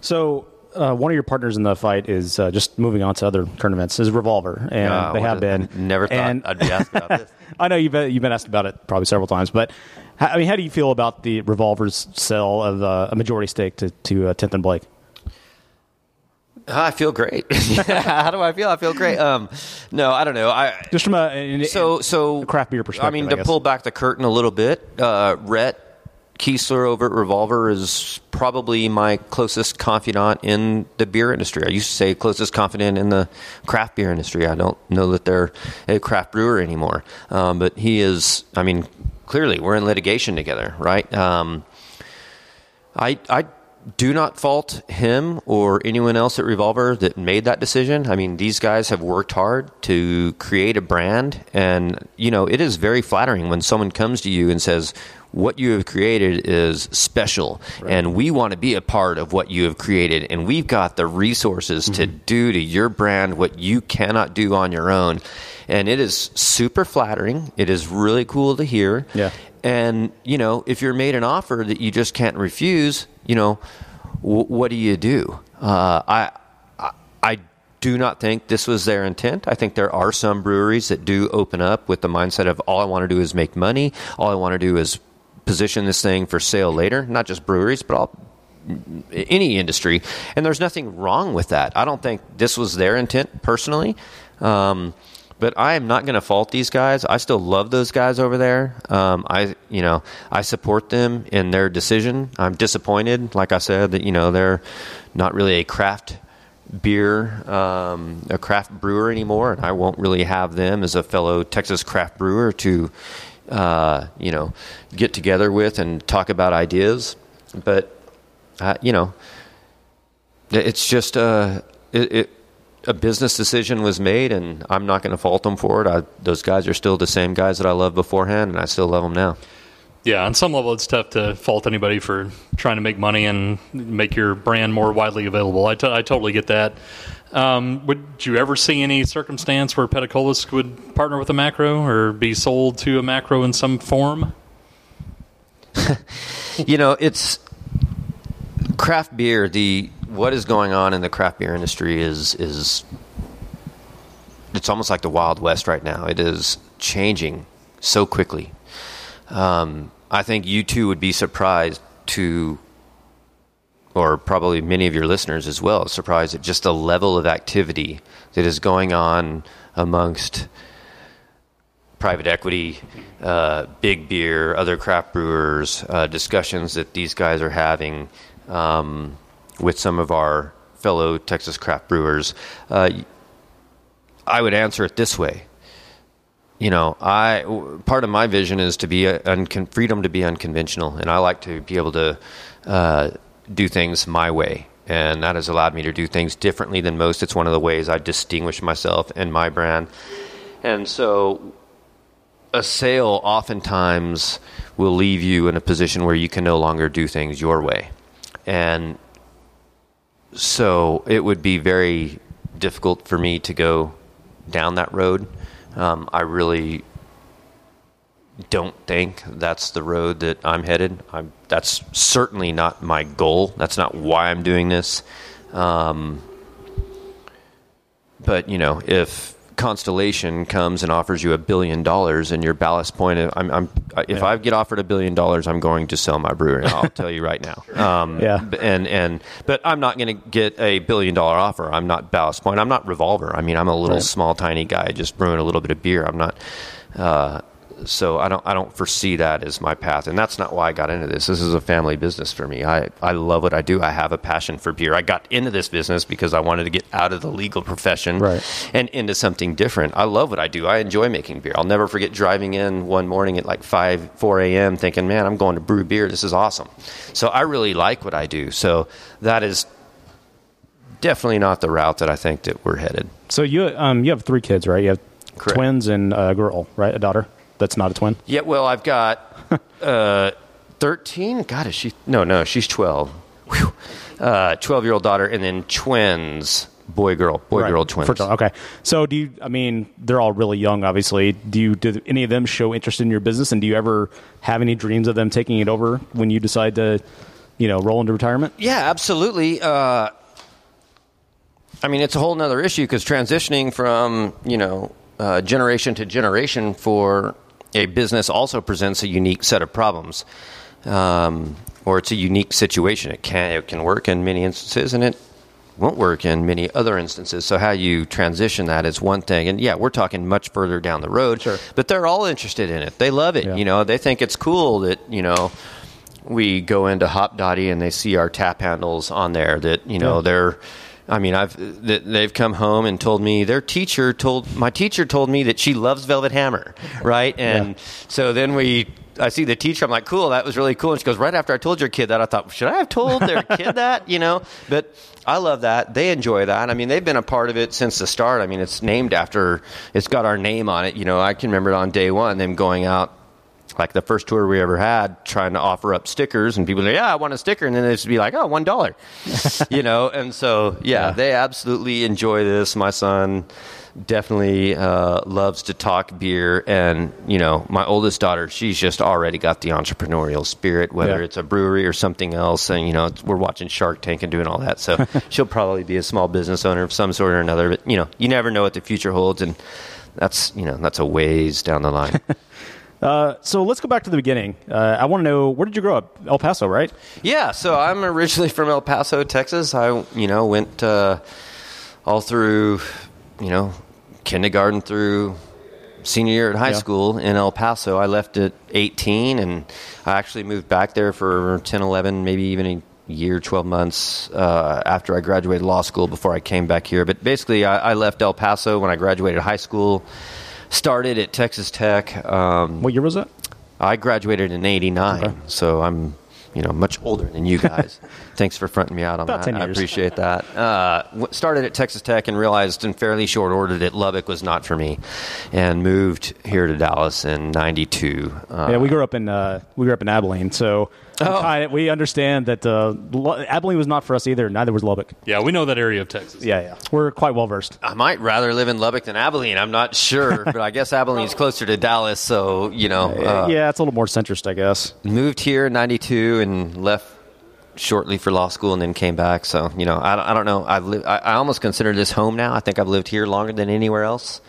S6: So, uh, one of your partners in the fight is uh, just moving on to other current events. Is Revolver, and
S5: Ah,
S6: they have been.
S5: Never thought
S6: and
S5: I'd be asked about this.
S6: I know you've been, you've been asked about it probably several times, but I mean, how do you feel about the Revolver's sale of uh, a majority stake to to uh, Tenth and Blake?
S5: I feel great. How do I feel? I feel great. Um, no, I don't know. I
S6: Just from a an-
S5: so so
S6: craft beer perspective,
S5: I mean,
S6: I
S5: to
S6: guess.
S5: pull back the curtain a little bit, uh, Rhett Keisler over at Revolver is probably my closest confidant in the beer industry. I used to say closest confidant in the craft beer industry. I don't know that they're a craft brewer anymore, um, but he is. I mean, clearly we're in litigation together, right? Um, I I do not fault him or anyone else at Revolver that made that decision. I mean, these guys have worked hard to create a brand, and you know it is very flattering when someone comes to you and says, "What you have created is special, and we want to be a part of what you have created, and we've got the resources to do to your brand what you cannot do on your own." And it is super flattering. It is really cool to hear.
S6: Yeah.
S5: And you know, if you're made an offer that you just can't refuse, you know, w- what do you do? Uh, I, I, I do not think this was their intent. I think there are some breweries that do open up with the mindset of all I want to do is make money. All I want to do is position this thing for sale later. Not just breweries, but all any industry, and there's nothing wrong with that. I don't think this was their intent personally. Um, but I am not going to fault these guys. I still love those guys over there. Um, I, you know, I support them in their decision. I'm disappointed, like I said, that you know they're not really a craft beer, um, a craft brewer anymore, and I won't really have them as a fellow Texas craft brewer to, uh, you know, get together with and talk about ideas. But, uh, you know, it's just uh, it, it a business decision was made, and I'm not going to fault them for it. I, those guys are still the same guys that I loved beforehand, and I still love them now.
S3: Yeah, on some level, it's tough to fault anybody for trying to make money and make your brand more widely available. I, t- I totally get that. Um, would you ever see any circumstance where Peticolas would partner with a macro or be sold to a macro in some form?
S5: You know, it's craft beer. The what is going on in the craft beer industry is is it's almost like the wild west right now. It is changing so quickly. Um, I think you too would be surprised to, or probably many of your listeners as well, surprised at just the level of activity that is going on amongst private equity, uh, big beer, other craft brewers, uh, discussions that these guys are having um, with some of our fellow Texas craft brewers. Uh, I would answer it this way. You know, I part of my vision is to be uncon, freedom to be unconventional, and I like to be able to uh, do things my way, and that has allowed me to do things differently than most. It's one of the ways I distinguish myself and my brand, and so a sale oftentimes will leave you in a position where you can no longer do things your way, and so it would be very difficult for me to go down that road. Um, I really don't think that's the road that I'm headed. I'm, that's certainly not my goal. That's not why I'm doing this. Um, but you know, if Constellation comes and offers you a billion dollars and you're ballast point, I'm, I'm if I get offered a billion dollars, I'm going to sell my brewery. I'll tell you right now. Um,
S6: Yeah.
S5: and and but I'm not going to get a billion dollar offer. I'm not Ballast Point. I'm not Revolver. I mean, I'm a little
S6: Right.
S5: small, tiny guy just brewing a little bit of beer. I'm not. Uh, so I don't I don't foresee that as my path, and that's not why I got into this. This is a family business for me. I, I love what I do. I have a passion for beer. I got into this business because I wanted to get out of the legal profession
S6: Right.
S5: and into something different. I love what I do. I enjoy making beer. I'll never forget driving in one morning at like five four a.m. thinking, "Man, I'm going to brew beer. This is awesome." So I really like what I do. So that is definitely not the route that I think that we're headed.
S6: So you um you have three kids, right? You have
S5: Correct.
S6: twins and a girl, right? A daughter that's not a twin.
S5: Yeah, well, I've got uh, 13. God, is she? No, no, she's 12. Whew. Uh, 12 year old daughter, and then twins, boy, girl, boy,
S6: Right.
S5: girl, twins.
S6: Okay. So do you? I mean, they're all really young, obviously. Do you? Do any of them show interest in your business? And do you ever have any dreams of them taking it over when you decide to, you know, roll into retirement?
S5: Yeah, absolutely. Uh, I mean, it's a whole nother issue because transitioning from, you know, uh, generation to generation for a business also presents a unique set of problems. Um, or it's a unique situation. It can, it can work in many instances and it won't work in many other instances. So how you transition that is one thing. And yeah, we're talking much further down the road.
S6: Sure.
S5: But they're all interested in it. They love it.
S6: Yeah.
S5: You know, they think it's cool that, you know, we go into Hopdoddy and they see our tap handles on there that, you know,
S6: Yeah.
S5: they're I mean, I've they've come home and told me their teacher told my teacher told me that she loves Velvet Hammer, right? And
S6: Yeah.
S5: so then we I see the teacher. I'm like, cool, that was really cool. And she goes, right after I told your kid that, I thought, should I have told their kid that? You know, but I love that. They enjoy that. I mean, they've been a part of it since the start. I mean, it's named after, it's got our name on it. You know, I can remember it on day one them going out like the first tour we ever had, trying to offer up stickers, and people say, "Yeah, I want a sticker," and then they just be like, oh one dollar you know. And so, yeah,
S2: Yeah.
S5: they absolutely enjoy this. My son definitely uh, loves to talk beer, and you know, my oldest daughter, she's just already got the entrepreneurial spirit, whether
S2: Yeah.
S5: it's a brewery or something else. And you know, it's, we're watching Shark Tank and doing all that, so she'll probably be a small business owner of some sort or another. But you know, you never know what the future holds, and that's you know, that's a ways down the line.
S2: Uh, so let's go back to the beginning. Uh, I want to know where did you grow up? El Paso, right?
S5: Yeah, so I'm originally from El Paso, Texas. I, you know, went uh, all through, you know, kindergarten through senior year at high
S2: Yeah.
S5: school in El Paso. I left at 18, and I actually moved back there for 10, 11, maybe even a year, 12 months uh, after I graduated law school before I came back here. But basically, I, I left El Paso when I graduated high school. Started at Texas Tech. Um,
S2: What year was that?
S5: I graduated in '89, so I'm, you know, much older than you guys. Thanks for fronting me out on
S2: About
S5: that. I appreciate that. Uh, started at Texas Tech and realized in fairly short order that Lubbock was not for me, and moved here to Dallas in '92. Uh,
S2: yeah, we grew up in uh, we grew up in Abilene, so
S5: Oh.
S2: kinda- we understand that uh, Lo- Abilene was not for us either. Neither was Lubbock.
S3: Yeah, we know that area of Texas.
S2: Yeah, yeah, we're quite well versed.
S5: I might rather live in Lubbock than Abilene. I'm not sure, but I guess Abilene's closer to Dallas, so you know. Uh,
S2: yeah, it's a little more centrist, I guess.
S5: moved here in 92 and left shortly for law school and then came back so you know i, don't- I don't know i've lived I, I almost consider this home now i think i've lived here longer than anywhere else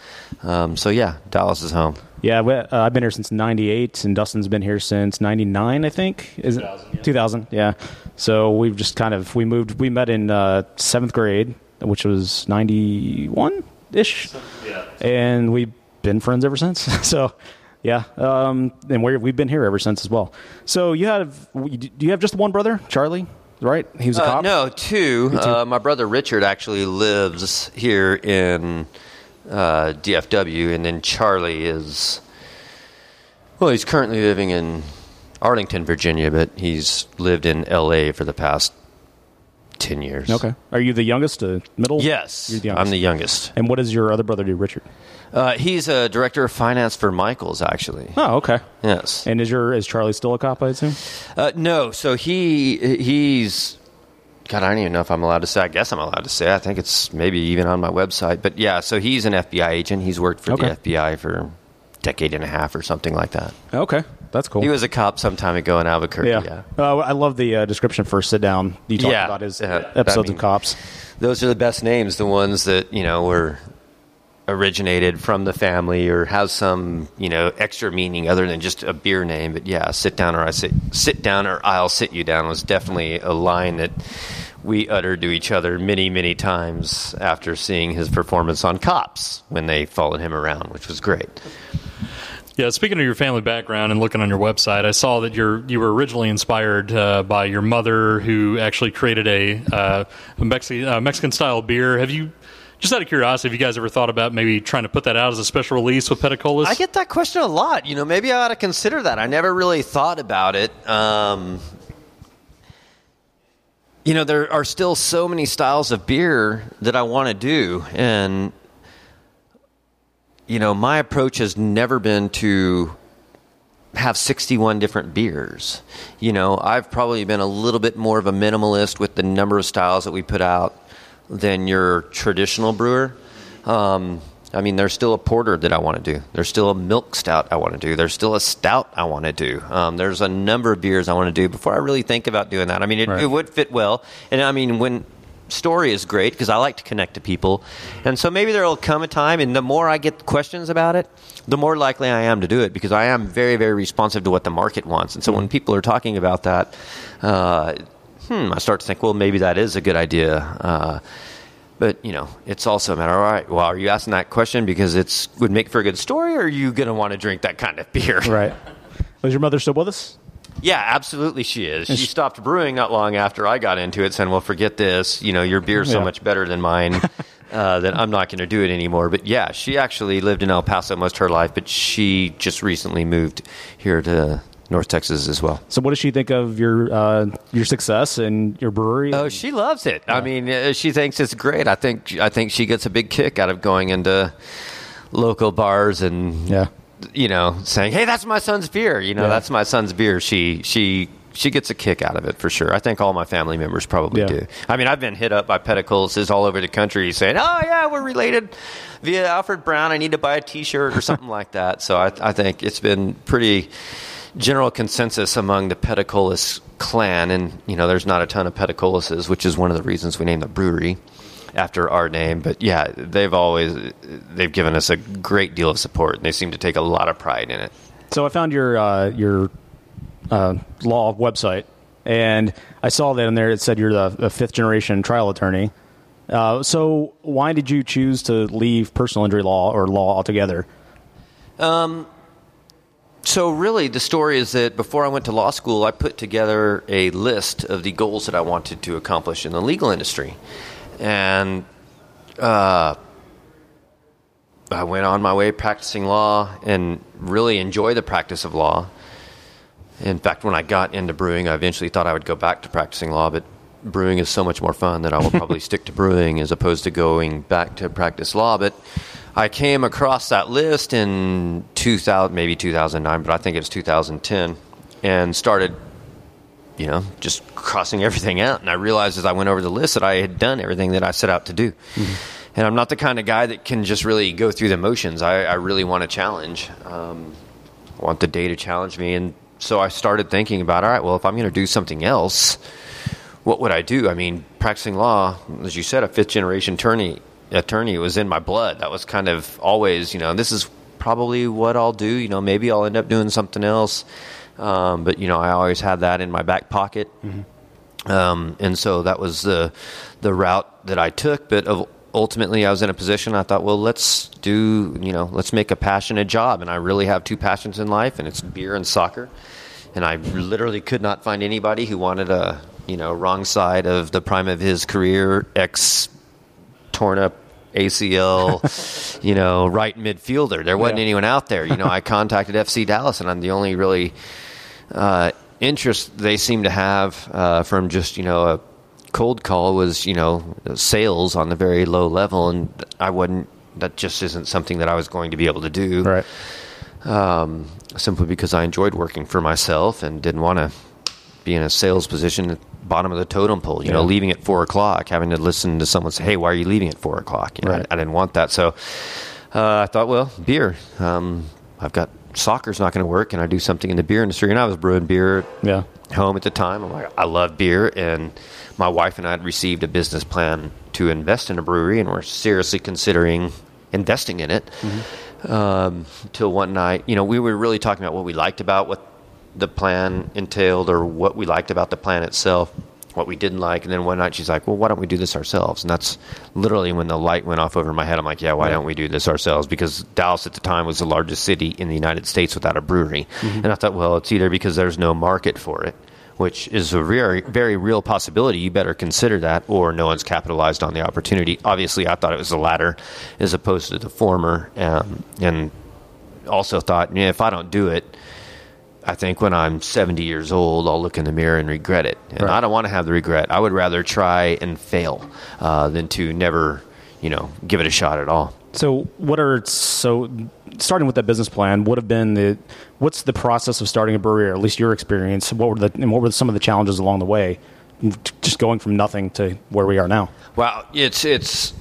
S5: um, so yeah dallas is home
S2: Yeah, we, uh, I've been here since '98, and Dustin's been here since '99, I think. Is it
S3: 2000, yeah.
S2: 2000? Yeah. So we've just kind of we moved. We met in uh, seventh grade, which was '91 ish,
S3: Yeah.
S2: and we've been friends ever since. so. Yeah, um, and we're, we've been here ever since as well. So you have, do you have just one brother, Charlie? Right? He was a
S5: uh,
S2: cop.
S5: no two, Uh, my brother richard actually lives here in uh, dfw and then charlie is well he's currently living in arlington virginia but he's lived in la for the past 10 years
S2: Okay. Are you the youngest, uh, middle?
S5: yes
S2: the youngest.
S5: i'm the youngest
S2: And what does your other brother do, Richard?
S5: Uh, he's a director of finance for Michaels, actually.
S2: Oh, okay.
S5: Yes.
S2: And is your is Charlie still a cop? I assume.
S5: Uh, no, so he he's. God, I don't even know if I'm allowed to say. I guess I'm allowed to say. I think it's maybe even on my website. But yeah, so he's an FBI agent. He's worked for
S2: Okay.
S5: the FBI for a decade and a half or something like that.
S2: Okay, that's cool.
S5: He was a cop some time ago in Albuquerque.
S2: yeah.
S5: Yeah.
S2: Uh, I love the uh, description for sit down. You talked
S5: Yeah.
S2: about his
S5: Uh,
S2: episodes
S5: I mean-
S2: of cops.
S5: Those are the best names, the ones that, you know, were originated from the family or has some, you know, extra meaning other than just a beer name. But yeah, sit down or I sit sit down or I'll sit you down was definitely a line that we uttered to each other many, many times after seeing his performance on Cops when they followed him around, which was great.
S3: Yeah, speaking of your family background and looking on your website, I saw that you're you were originally inspired uh, by your mother, who actually created a, uh, Mexi- uh, Mexican style beer. Have you, just out of curiosity, have you guys ever thought about maybe trying to put that out as a special release with Peticolas?
S5: I get that question a lot. You know, maybe I ought to consider that. I never really thought about it. Um, you know, there are still so many styles of beer that I want to do, and you know, my approach has never been to have 61 different beers. You know, I've probably been a little bit more of a minimalist with the number of styles that we put out than your traditional brewer. Um, I mean, there's still a porter that I want to do. There's still a milk stout I want to do. There's still a stout I want to do. Um, there's a number of beers I want to do before I really think about doing that. I mean, it,
S2: Right.
S5: it would fit well. And I mean, when story is great because I like to connect to people. And so maybe there will come a time, and the more I get questions about it, the more likely I am to do it because I am very, very responsive to what the market wants. And so when people are talking about that, uh, hmm, I start to think, well, maybe that is a good idea. Uh, but you know, it's also a matter. All right, well, are you asking that question because it's would make for a good story, or are you going to want to drink that kind of beer?
S2: Right. Was your mother still with us?
S5: Yeah, absolutely, she is. She stopped brewing not long after I got into it, saying, "Well, forget this. You know, your beer's so
S2: Yeah.
S5: much better than mine uh, that I'm not going to do it anymore." But yeah, she actually lived in El Paso most of her life, but she just recently moved here to North Texas as well.
S6: So, what does she think of your uh, your success and your brewery?
S5: Oh, she loves it. I mean, uh, she thinks it's great. I think I think she gets a big kick out of going into local bars and
S6: Yeah.
S5: you know saying, "Hey, that's my son's beer." You know,
S6: Yeah.
S5: that's my son's beer. She she she gets a kick out of it for sure. I think all my family members probably
S6: Yeah.
S5: do. I mean, I've been hit up by Peticolas all over the country saying, "Oh yeah, we're related via Alfred Brown. I need to buy a T-shirt or something like that." So I, I think it's been pretty general consensus among the Peticolas clan, and you know, there's not a ton of Peticolases, which is one of the reasons we named the brewery after our name. But yeah, they've always they've given us a great deal of support, and they seem to take a lot of pride in it.
S6: So I found your uh, your uh, law website, and I saw that in there. It said you're the, the fifth generation trial attorney. Uh, so why did you choose to leave personal injury law or law altogether?
S5: So really, the story is that before I went to law school, I put together a list of the goals that I wanted to accomplish in the legal industry, and uh, I went on my way practicing law and really enjoy the practice of law. In fact, when I got into brewing, I eventually thought I would go back to practicing law, but brewing is so much more fun that I will probably stick to brewing as opposed to going back to practice law. But I came across that list in 2000, maybe 2009, but I think it was 2010, and started, you know, just crossing everything out. And I realized as I went over the list that I had done everything that I set out to do. And I'm not the kind of guy that can just really go through the motions. I, I really want a challenge. Um, I want the day to challenge me. And so I started thinking about, all right, well, if I'm going to do something else, what would I do? I mean, practicing law, as you said, a fifth generation attorney, attorney was in my blood. That was kind of always, you know, this is probably what I'll do. You know, maybe I'll end up doing something else. Um, but, you know, I always had that in my back pocket. Um, and so that was the the route that I took. But of, ultimately, I was in a position. I thought, well, let's do you know, let's make a passion a job. And I really have two passions in life, and it's beer and soccer. And I literally could not find anybody who wanted a you know wrong side of the prime of his career, ex torn up ACL, you know, right midfielder. There wasn't
S6: Yeah.
S5: anyone out there. You know, I contacted FC Dallas, and I'm the only really uh, interest they seem to have uh, from just you know a cold call was you know sales on the very low level, and I wouldn't. That just isn't something that I was going to be able to do.
S6: Right.
S5: Um, simply because I enjoyed working for myself and didn't want to be in a sales position bottom of the totem pole. You know, leaving at four o'clock, having to listen to someone say, "Hey, why are you leaving at four o'clock?" You know,
S6: Right.
S5: I, I didn't want that, so uh, I thought, well, beer. Um, I've got soccer's not going to work, and I do something in the beer industry, and I was brewing beer
S6: Yeah.
S5: home at the time. I'm like, I love beer, and my wife and I had received a business plan to invest in a brewery, and we're seriously considering investing in it. Um, till one night, you know, we were really talking about what we liked about what the plan entailed, or what we liked about the plan itself, what we didn't like, and then one night she's like, "Well, why don't we do this ourselves?" And that's literally when the light went off over my head. I'm like, "Yeah, why don't we do this ourselves?" Because Dallas at the time was the largest city in the United States without a brewery, and I thought, well, it's either because there's no market for it, which is a very, very real possibility. You better consider that, or no one's capitalized on the opportunity. Obviously, I thought it was the latter as opposed to the former, um, and also thought, yeah, if I don't do it, I think when I'm 70 years old, I'll look in the mirror and regret it. And
S6: Right.
S5: I don't want to have the regret. I would rather try and fail uh, than to never, you know, give it a shot at all.
S6: So, what are so starting with that business plan? Would have been the what's the process of starting a brewery, or at least your experience? What were the and what were some of the challenges along the way? Just going from nothing to where we are now.
S5: Well, it's it's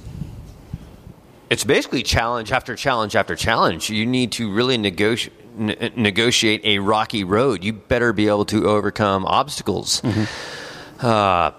S5: it's basically challenge after challenge after challenge. You need to really negotiate n- negotiate a rocky road. You better be able to overcome obstacles. Uh,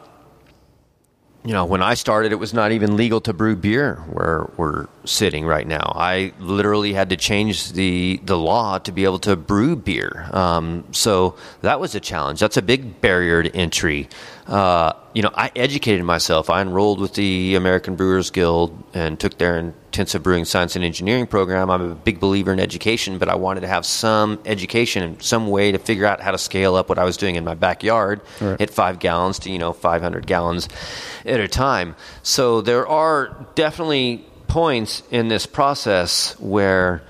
S5: you know, when I started, it was not even legal to brew beer where we're sitting right now. I literally had to change the the law to be able to brew beer. Um, so that was a challenge. That's a big barrier to entry. Uh, you know, I educated myself. I enrolled with the American Brewers Guild and took their intensive brewing science and engineering program. I'm a big believer in education, but I wanted to have some education and some way to figure out how to scale up what I was doing in my backyard
S6: Right.
S5: at five gallons to you know 500 gallons at a time. So there are definitely points in this process where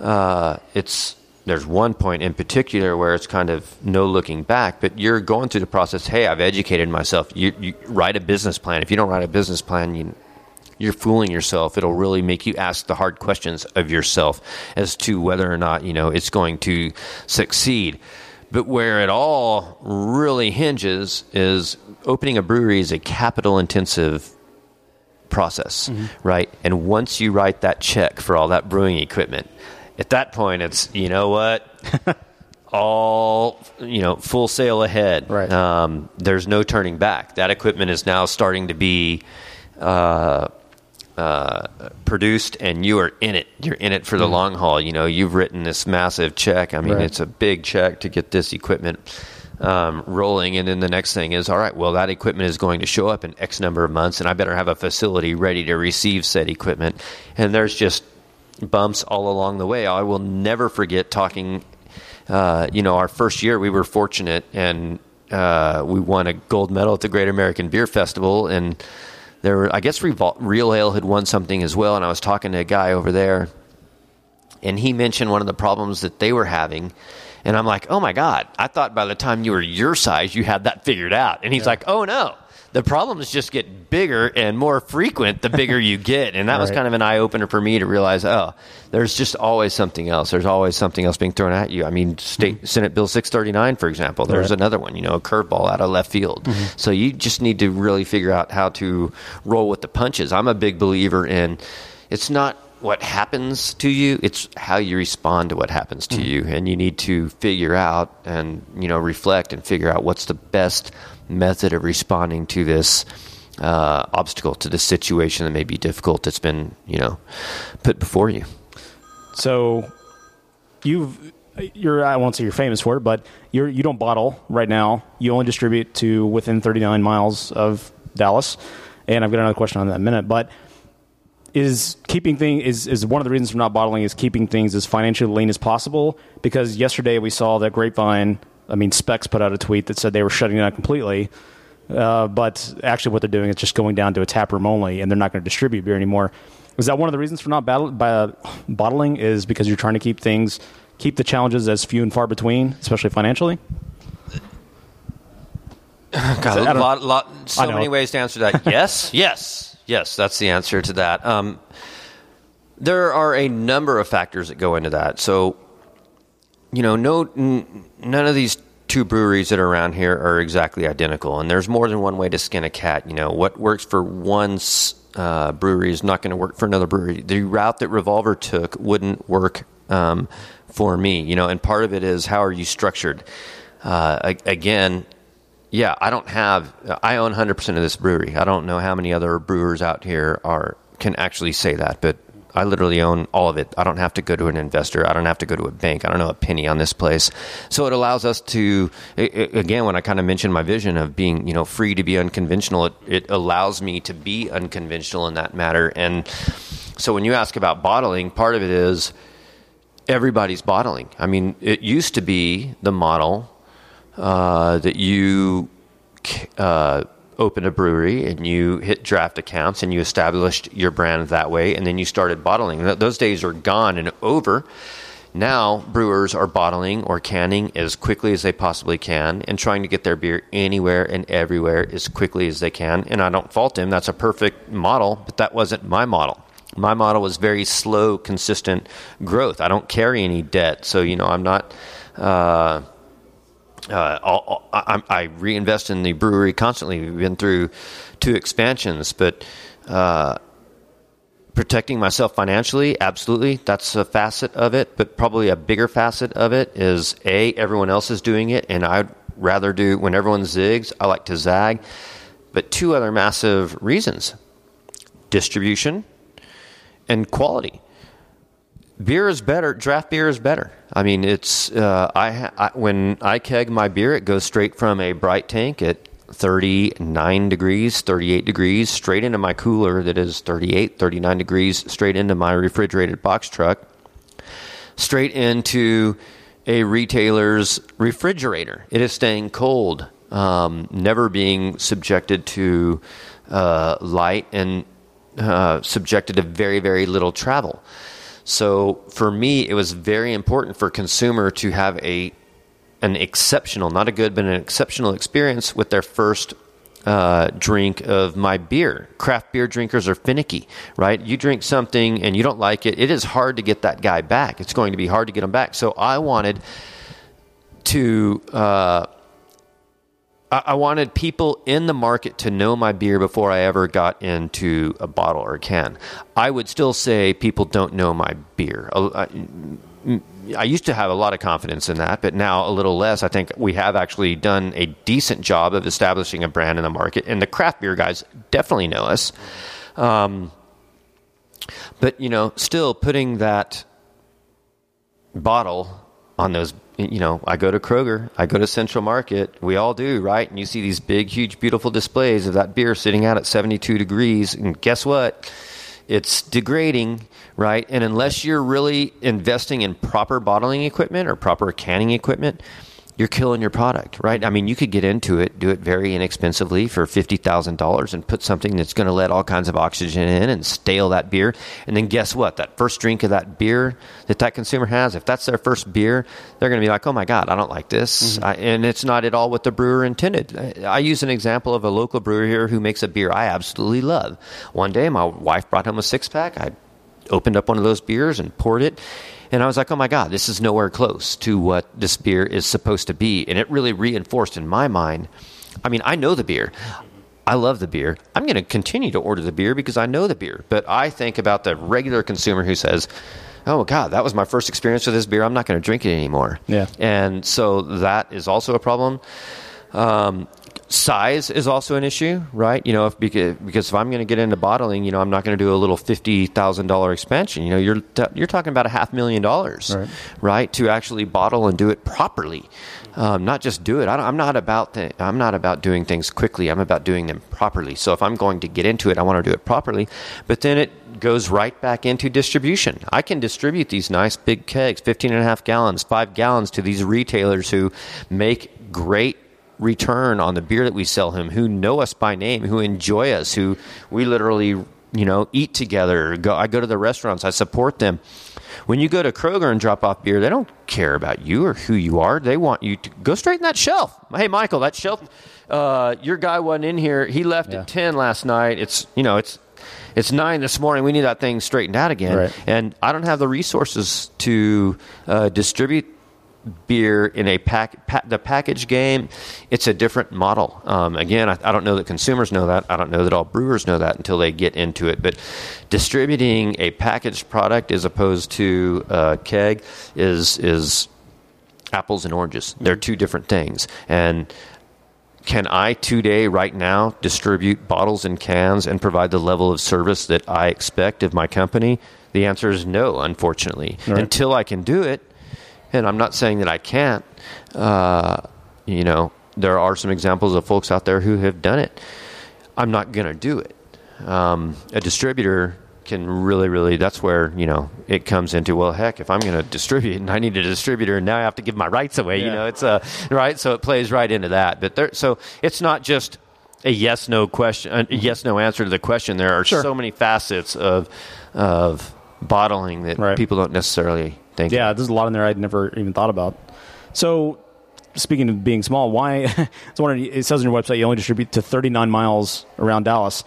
S5: uh, it's there's one point in particular where it's kind of no looking back, but you're going through the process. Hey, I've educated myself. You, you write a business plan. If you don't write a business plan, you you're fooling yourself. It'll really make you ask the hard questions of yourself as to whether or not you know it's going to succeed. But where it all really hinges is opening a brewery is a capital intensive process, mm-hmm. right? And once you write that check for all that brewing equipment, at that point, it's you know what, all you know, full sail ahead.
S6: Right.
S5: Um, there's no turning back. That equipment is now starting to be. Uh, uh, produced and you are in it. You're in it for the long haul. You know, you've written this massive check. I mean,
S6: Right.
S5: it's a big check to get this equipment um, rolling. And then the next thing is, all right, well, that equipment is going to show up in X number of months, and I better have a facility ready to receive said equipment. And there's just bumps all along the way. I will never forget talking. Uh, you know, our first year, we were fortunate and uh, we won a gold medal at the Great American Beer Festival, and there were, I guess, Revol- Real Ale had won something as well. And I was talking to a guy over there, and he mentioned one of the problems that they were having. And I'm like, oh my God, I thought by the time you were your size, you had that figured out. And he's like, oh no, the problems just get bigger and more frequent the bigger you get. And that was kind of an eye opener for me to realize, oh, there's just always something else. There's always something else being thrown at you. I mean, State hmm. Senate Bill 639, for example, there's
S6: Right.
S5: another one, you know, a curveball out of left field. Mm-hmm. So you just need to really figure out how to roll with the punches. I'm a big believer in it's not what happens to you it's how you respond to what happens to mm-hmm. you and you need to figure out and you know reflect and figure out what's the best method of responding to this uh, obstacle to this situation that may be difficult that's been you know put before you
S6: So you've you're I won't say you're famous for it, but you're you don't bottle right now. You only distribute to within 39 miles of Dallas. And I've got another question on that in a minute, but is keeping thing is is one of the reasons for not bottling is keeping things as financially lean as possible because yesterday we saw that Grapevine, I mean Specs put out a tweet that said they were shutting down completely. Uh, but actually, what they're doing is just going down to a tap room only, and they're not going to distribute beer anymore. Is that one of the reasons for not battle, by, uh, bottling? Is because you're trying to keep things, keep the challenges as few and far between, especially financially?
S5: God,
S6: don't-
S5: lot, lot, so many ways to answer that. Yes, yes, yes. That's the answer to that. Um, there are a number of factors that go into that. So, you know, no, n- none of these two breweries that are around here are exactly identical, and there's more than one way to skin a cat. You know, what works for one uh, brewery is not going to work for another brewery. The route that Revolver took wouldn't work um, for me. You know, and part of it is how are you structured. Uh, again, yeah, I don't have. I own 100 percent of this brewery. I don't know how many other brewers out here are can actually say that, but I literally own all of it. I don't have to go to an investor. I don't have to go to a bank. I don't know a penny on this place. So it allows us to, again, when I kind of mentioned my vision of being, you know, free to be unconventional, it, it allows me to be unconventional in that matter. And so when you ask about bottling, part of it is everybody's bottling. I mean, it used to be the model uh, that you uh, opened a brewery and you hit draft accounts and you established your brand that way, and then you started bottling. Those days are gone and over. Now, brewers are bottling or canning as quickly as they possibly can and trying to get their beer anywhere and everywhere as quickly as they can. And I don't fault them. That's a perfect model, but that wasn't my model. My model was very slow, consistent growth. I don't carry any debt. So, you know, I'm not. Uh, uh, I, I reinvest in the brewery constantly. We've been through two expansions, but uh, protecting myself financially, absolutely, that's a facet of it. But probably a bigger facet of it is a everyone else is doing it, and I'd rather do when everyone zigs. I like to zag. But two other massive reasons: distribution and quality beer is better. Draft beer is better. I mean, it's uh, I, I when I keg my beer, it goes straight from a bright tank at 39 degrees, 38 degrees, straight into my cooler that is 38, 39 degrees, straight into my refrigerated box truck, straight into a retailer's refrigerator. It is staying cold, um, never being subjected to uh, light and uh, subjected to very, very little travel. So for me, it was very important for consumer to have a an exceptional, not a good, but an exceptional experience with their first uh, drink of my beer. Craft beer drinkers are finicky, right? You drink something and you don't like it, it is hard to get that guy back. It's going to be hard to get him back. So I wanted to. Uh, I I wanted people in the market to know my beer before I ever got into a bottle or a can. I would still say people don't know my beer. I- I used to have a lot of confidence in that, but now a little less. I think we have actually done a decent job of establishing a brand in the market, and the craft beer guys definitely know us. Um, but you know, still putting that bottle on those you know i go to kroger i go to central market we all do right? And you see these big huge beautiful displays of that beer sitting out at 72 degrees and guess what? It's degrading right? And unless you're really investing in proper bottling equipment or proper canning equipment you're killing your product, right? I mean, you could get into it, do it very inexpensively for fifty thousand dollars, and put something that's going to let all kinds of oxygen in and stale that beer. And then guess what? That first drink of that beer that that consumer has, if that's their first beer, they're going to be like, "Oh my god, I don't like this," mm-hmm. I, and it's not at all what the brewer intended. I, I use an example of a local brewer here who makes a beer I absolutely love. One day, my wife brought home a six pack. I opened up one of those beers and poured it. And I was like, oh my God, this is nowhere close to what this beer is supposed to be. And it really reinforced in my mind. I mean, I know the beer. I love the beer. I'm going to continue to order the beer because I know the beer. But I think about the regular consumer who says, oh God, that was my first experience with this beer. I'm not going to drink it anymore.
S6: Yeah.
S5: And so that is also a problem. Um, size is also an issue, right? You know, if because, because if I'm going to get into bottling, you know, I'm not going to do a little fifty thousand dollar expansion. You know, you're t- you're talking about a half million dollars,
S6: Right.
S5: right. To actually bottle and do it properly, um, not just do it. I don't, I'm not about th- I'm not about doing things quickly. I'm about doing them properly. So if I'm going to get into it, I want to do it properly. But then it goes right back into distribution. I can distribute these nice big kegs, 15 and a half gallons, five gallons to these retailers who make great return on the beer that we sell him, who know us by name, who enjoy us, who we literally, you know, eat together. Go, I go to the restaurants, I support them. When you go to Kroger and drop off beer, they don't care about you or who you are. They want you to go straight in that shelf. Hey, Michael, that shelf, uh, your guy wasn't in here. He left
S6: Yeah.
S5: at 10 last night. It's, you know, it's, it's nine this morning. We need that thing straightened out again.
S6: Right.
S5: And I don't have the resources to uh, distribute beer in a pack, pa- the package game it's a different model. Um, again I, I don't know that consumers know that. I don't know that all brewers know that until they get into it. But distributing a packaged product as opposed to a keg is is apples and oranges. They're two different things. And can I today, right now, distribute bottles and cans and provide the level of service that I expect of my company? The answer is no, unfortunately. Until I can do it, and I'm not saying that I can't, uh, you know, there are some examples of folks out there who have done it. I'm not going to do it. Um, a distributor can really, really, that's where, you know, it comes into, well, heck, if I'm going to distribute and I need a distributor and now I have to give my rights away, you know, it's a, right? So it plays right into that. But there, so it's not just a yes, no question, a yes, no answer to the question. There are
S6: Sure.
S5: so many facets of, of bottling that
S6: Right.
S5: people don't necessarily think.
S6: Yeah, there's a lot in there I'd never even thought about. So, speaking of being small, why? it's wondering. It says on your website you only distribute to 39 miles around Dallas.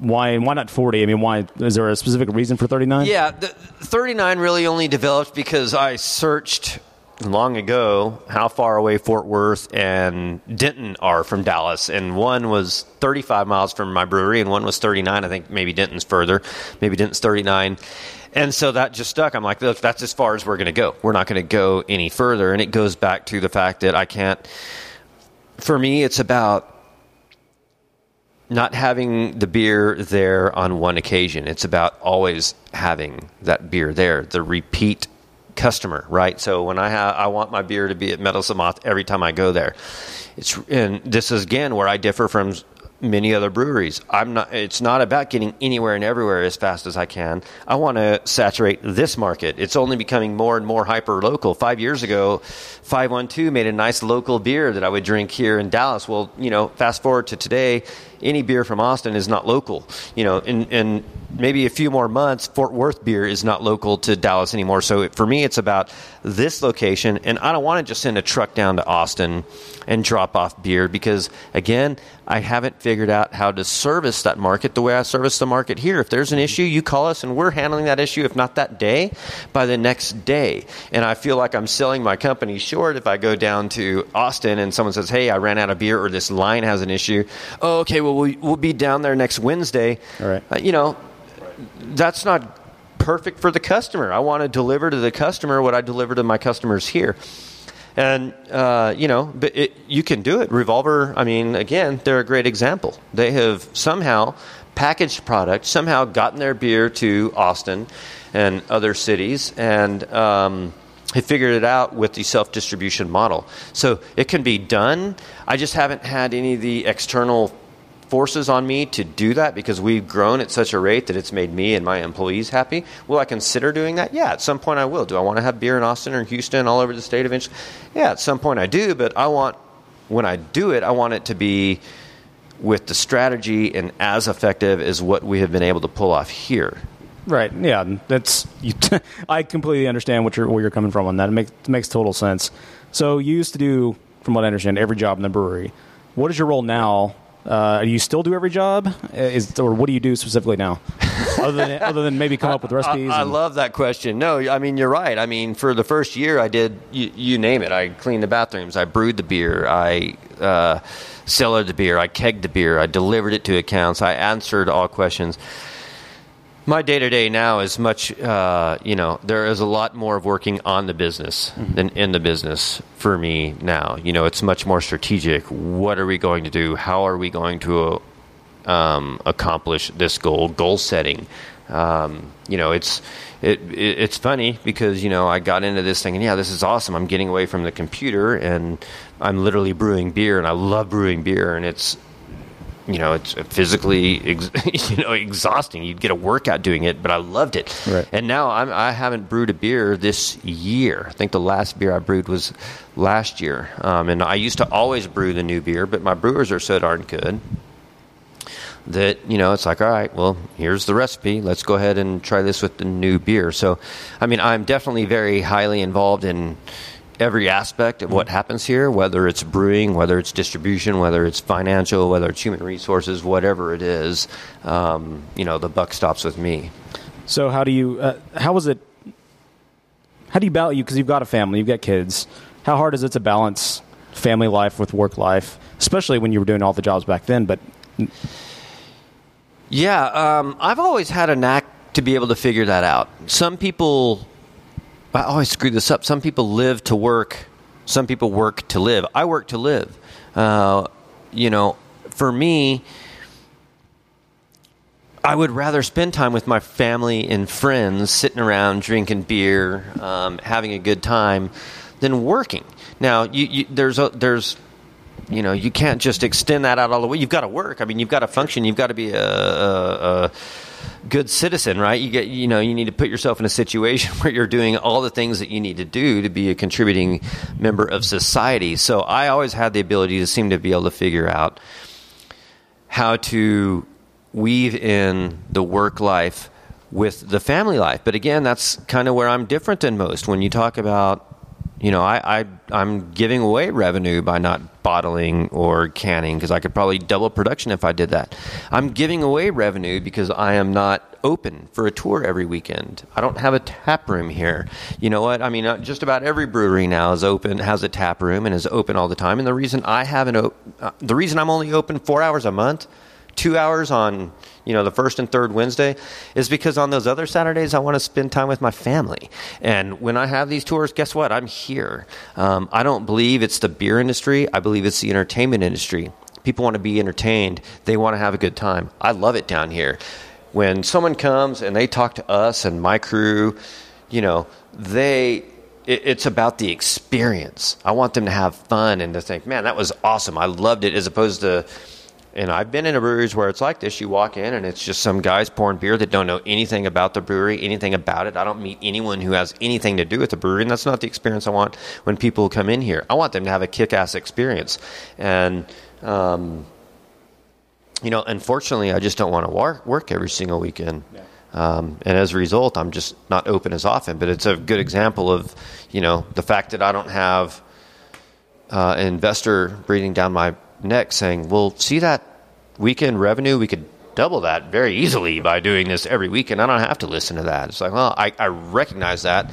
S6: Why? Why not 40? I mean, why? Is there a specific reason for 39?
S5: Yeah, the 39 really only developed because I searched long ago how far away Fort Worth and Denton are from Dallas, and one was 35 miles from my brewery, and one was 39. I think maybe Denton's further, maybe Denton's 39. And so that just stuck. I'm like, look, that's as far as we're going to go. We're not going to go any further. And it goes back to the fact that I can't. For me, it's about not having the beer there on one occasion. It's about always having that beer there, the repeat customer, right? So when I have, I want my beer to be at Meddlesome Moth every time I go there. It's and this is again where I differ from many other breweries. I'm not. It's not about getting anywhere and everywhere as fast as I can. I want to saturate this market. It's only becoming more and more hyper local. Five years ago, Five One Two made a nice local beer that I would drink here in Dallas. Well, you know, fast forward to today, any beer from Austin is not local. You know, and and maybe a few more months, Fort Worth beer is not local to Dallas anymore. So for me, it's about this location, and I don't want to just send a truck down to Austin and drop off beer because, again, I haven't figured out how to service that market the way I service the market here. If there's an issue, you call us, and we're handling that issue, if not that day, by the next day. And I feel like I'm selling my company short if I go down to Austin and someone says, "Hey, I ran out of beer," or this line has an issue. Oh, okay, well we, we'll be down there next Wednesday.
S6: All right.
S5: Uh, you know, that's not perfect for the customer. I want to deliver to the customer what I deliver to my customers here. And uh, you know, but it, you can do it. Revolver. I mean, again, they're a great example. They have somehow packaged product, somehow gotten their beer to Austin and other cities, and um, have figured it out with the self distribution model. So it can be done. I just haven't had any of the external forces on me to do that because we've grown at such a rate that it's made me and my employees happy. Will I consider doing that? Yeah, at some point I will. Do I want to have beer in Austin or Houston, all over the state eventually? Yeah, at some point I do, but I want, when I do it, I want it to be with the strategy and as effective as what we have been able to pull off here.
S6: Right. Yeah. That's. You t- I completely understand what you're where you're coming from on that. It makes it makes total sense. So you used to do, from what I understand, every job in the brewery. What is your role now? Uh, do you still do every job? Uh, Is or what do you do specifically now? other than other than maybe come up with recipes.
S5: I, I
S6: and-
S5: love that question. No, I mean you're right. I mean for the first year, I did you, you name it. I cleaned the bathrooms. I brewed the beer. I uh, cellared the beer. I kegged the beer. I delivered it to accounts. I answered all questions. My day to day now is much, uh, you know, there is a lot more of working on the business than in the business for me now. You know, it's much more strategic. What are we going to do? How are we going to um, accomplish this goal? Goal setting. Um, you know, it's it, it it's funny because you know I got into this thing and yeah, this is awesome. I'm getting away from the computer and I'm literally brewing beer and I love brewing beer and it's you know, it's physically, ex- you know, exhausting. You'd get a workout doing it, but I loved it.
S6: Right.
S5: And now I'm, I haven't brewed a beer this year. I think the last beer I brewed was last year. Um, and I used to always brew the new beer, but my brewers are so darn good that you know it's like all right well here's the recipe let's go ahead and try this with the new beer so i mean i'm definitely very highly involved in every aspect of what happens here whether it's brewing whether it's distribution whether it's financial whether it's human resources whatever it is um, you know the buck stops with me
S6: So how do you? Uh, how was it? How do you balance? You because you've got a family, you've got kids. How hard is it to balance family life with work life, especially when you were doing all the jobs back then? But
S5: Yeah, um, I've always had a knack to be able to figure that out. Some people, I always screw this up. Some people live to work. Some people work to live. I work to live. Uh, you know, for me, I would rather spend time with my family and friends, sitting around drinking beer, um, having a good time, than working. Now, you, you, there's a, there's you know you can't just extend that out all the way. You've got to work. I mean, you've got to function. You've got to be a, a, a good citizen, right? You get you know you need to put yourself in a situation where you're doing all the things that you need to do to be a contributing member of society. So I always had the ability to seem to be able to figure out how to weave in the work life with the family life. But again, that's kind of where I'm different than most. When you talk about, you know, I, I I'm giving away revenue by not bottling or canning because I could probably double production if I did that. I'm giving away revenue because I am not open for a tour every weekend. I don't have a tap room here. You know what? I mean, uh, just about every brewery now is open, has a tap room, and is open all the time. And the reason I haven't, op- uh, the reason I'm only open four hours a month two hours on you know the first and third Wednesday is because on those other Saturdays I want to spend time with my family. And when I have these tours, guess what? I'm here. Um, I don't believe it's the beer industry. I believe it's the entertainment industry. People want to be entertained. They want to have a good time. I love it down here. When someone comes and they talk to us and my crew, you know, they it's about the experience. I want them to have fun and to think, man, that was awesome. I loved it, as opposed to, and I've been in a breweries where it's like this. You walk in and it's just some guys pouring beer that don't know anything about the brewery, anything about it. I don't meet anyone who has anything to do with the brewery, and that's not the experience I want when people come in here. I want them to have a kick ass experience. And, um, you know, unfortunately, I just don't want to work, work every single weekend. Um, and as a result, I'm just not open as often. But it's a good example of, you know, the fact that I don't have uh, an investor breathing down my neck saying, well, see that weekend revenue? We could double that very easily by doing this every weekend. I don't have to listen to that. It's like, well, I, I recognize that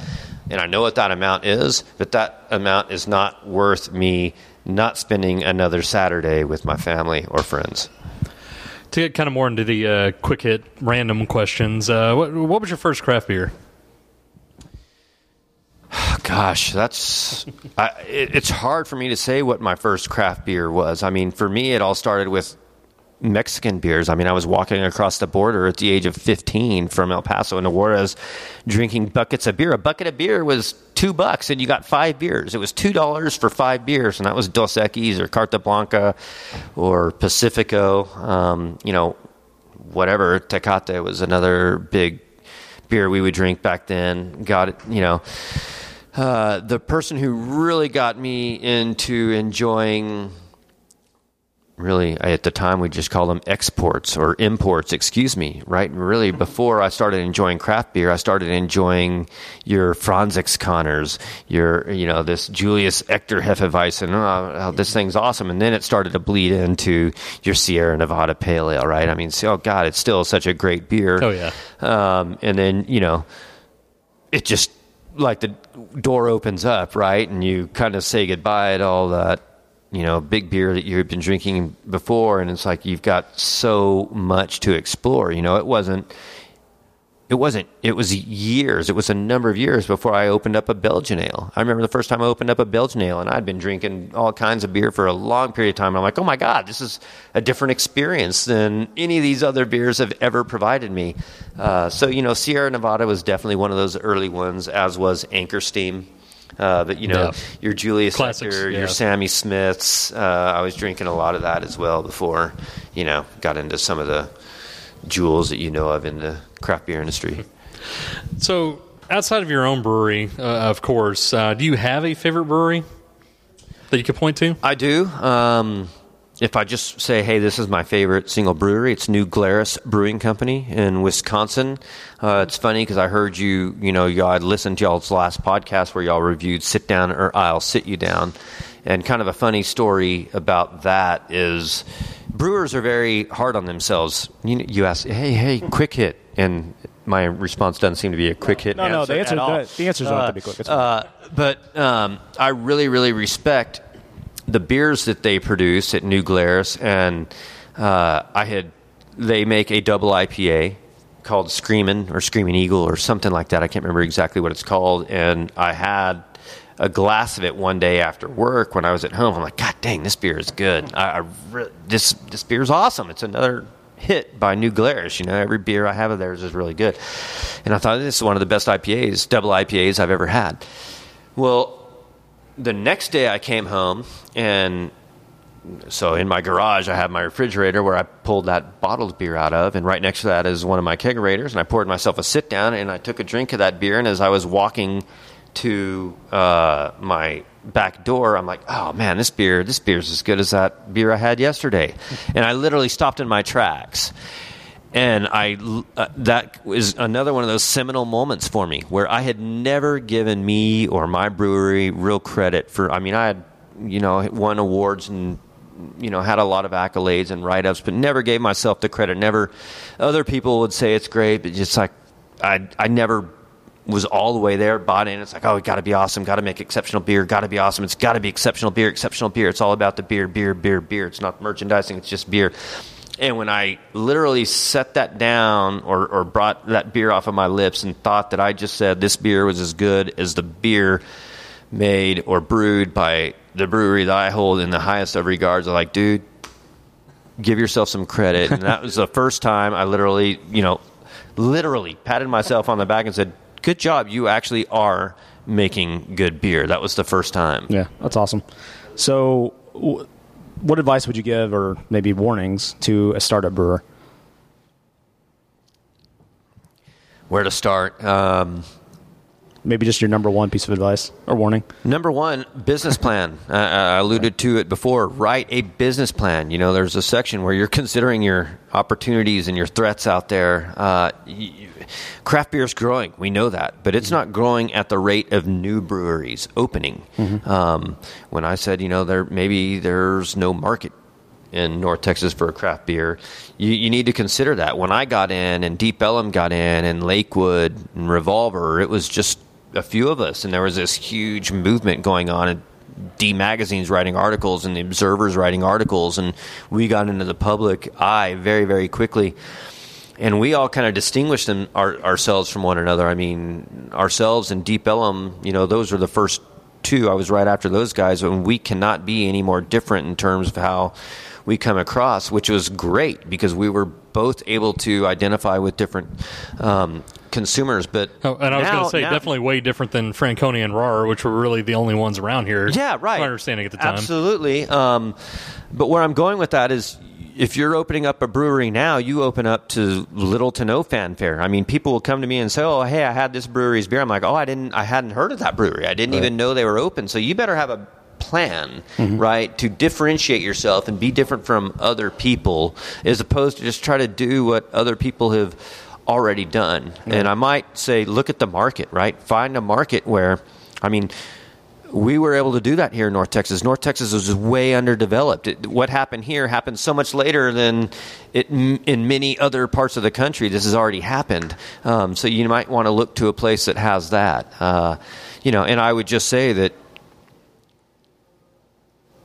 S5: and I know what that amount is, but that amount is not worth me not spending another Saturday with my family or friends.
S3: To get kind of more into the uh, quick hit random questions, uh, what, what was your first craft beer?
S5: Gosh, that's I, it, it's hard for me to say what my first craft beer was. I mean, for me, it all started with Mexican beers. I mean, I was walking across the border at the age of 15 from El Paso into Juarez, drinking buckets of beer. A bucket of beer was two bucks, and you got five beers. It was two dollars for five beers, and that was Dos Equis or Carta Blanca or Pacifico. Um, you know, whatever. Tecate was another big beer we would drink back then. Got it, you know. Uh, the person who really got me into enjoying really at the time we just called them exports or imports excuse me right? And really before i started enjoying craft beer i started enjoying your franziskaner your you know this julius echter hefeweizen oh, oh, this thing's awesome. And then it started to bleed into your sierra nevada pale ale right? I mean so, oh god it's still such a great beer.
S3: Oh, yeah.
S5: um, and then you know it just like the door opens up right? And you kind of say goodbye to all that you know big beer that you've been drinking before. And it's like you've got so much to explore you know? It wasn't it wasn't it was years it was a number of years before i opened up a belgian ale i remember the first time i opened up a belgian ale and i'd been drinking all kinds of beer for a long period of time and i'm like oh my god this is a different experience than any of these other beers have ever provided me uh, so you know sierra nevada was definitely one of those early ones as was anchor steam uh, but you know
S3: Yeah.
S5: your Julius
S3: Classics,
S5: Echter,
S3: yeah.
S5: your Sammy Smiths. Uh, I was drinking a lot of that as well before, you know, got into some of the jewels that you know of in the craft beer industry.
S3: So, outside of your own brewery, uh, of course, uh, do you have a favorite brewery that you could point to?
S5: I do. Um, if I just say, hey, this is my favorite single brewery, it's New Glarus Brewing Company in Wisconsin. Uh, it's funny because I heard you, you know, y'all had listened to y'all's last podcast where y'all reviewed Sit Down or I'll Sit You Down. And kind of a funny story about that is brewers are very hard on themselves. You, you ask, hey, hey, quick hit. And my response doesn't seem to be a quick hit.
S6: No, no, the answer the, the answers don't have to be quick.
S5: Uh, but um, I really, really respect the beers that they produce at New Glarus, and uh, I had they make a double IPA called Screamin' or Screaming Eagle or something like that. I can't remember exactly what it's called, and I had a glass of it one day after work when I was at home. I'm like, God dang, this beer is good. I, I re- this this beer is awesome. It's another hit by New Glarus. You know, every beer I have of theirs is really good, and I thought this is one of the best IPAs, double IPAs I've ever had. Well, the next day I came home and so in my garage I have my refrigerator where I pulled that bottled beer out of and right next to that is one of my kegerators and I poured myself a sit down and I took a drink of that beer and as I was walking to uh, my back door I'm like oh man this beer this beer's as good as that beer I had yesterday and I literally stopped in my tracks and I uh, that was another one of those seminal moments for me where I had never given me or my brewery real credit for. I mean, I had you know won awards and you know had a lot of accolades and write ups, but never gave myself the credit. Never other people would say it's great, but just like I I never was all the way there, bought in. It's like, oh, it got to be awesome, got to make exceptional beer, got to be awesome. It's got to be exceptional beer, exceptional beer. It's all about the beer, beer, beer, beer. It's not merchandising, it's just beer. And when I literally set that down or, or brought that beer off of my lips and thought that I just said this beer was as good as the beer made or brewed by the brewery that I hold in the highest of regards, I'm like, dude, give yourself some credit. And that was the first time I literally, you know, literally patted myself on the back and said, good job. You actually are making good beer. That was the first time.
S6: Yeah, that's awesome. So, w- what advice would you give, or maybe warnings, to a startup brewer?
S5: where to start. Um,
S6: maybe just your number one piece of advice or warning.
S5: Number one, business plan. Uh, I alluded to it before. Write a business plan. You know, there's a section where you're considering your opportunities and your threats out there. Uh, y- craft beer is growing. We know that, but it's not growing at the rate of new breweries opening. Um, when I said, you know, there maybe there's no market in North Texas for a craft beer, you, you need to consider that. When I got in, and Deep Ellum got in, and Lakewood and Revolver, it was just a few of us, and there was this huge movement going on. And D magazines writing articles, and the Observers writing articles, and we got into the public eye very, very quickly. And we all kind of distinguished them, our, ourselves from one another. I mean, ourselves and Deep Ellum, you know, those were the first two. I was right after those guys, and we cannot be any more different in terms of how we come across, which was great because we were both able to identify with different um, consumers. But
S3: Oh, and I was going to say,
S5: now-
S3: definitely way different than Franconia and Rahr, which were really the only ones around here.
S5: Yeah, right.
S3: My understanding at the time.
S5: Absolutely. Um, but where I'm going with that is if you're opening up a brewery now, you open up to little to no fanfare. I mean, people will come to me and say, "Oh, hey, I had this brewery's beer." I'm like, "Oh, I didn't, I hadn't heard of that brewery. I didn't even know they were open." So you better have a plan, right, to differentiate yourself and be different from other people, as opposed to just try to do what other people have already done. And I might say, look at the market, right? Find a market where, I mean we were able to do that here in North Texas. North Texas was way underdeveloped. It, what happened here happened so much later than it in many other parts of the country. This has already happened. Um, so you might want to look to a place that has that. Uh, you know, and I would just say that.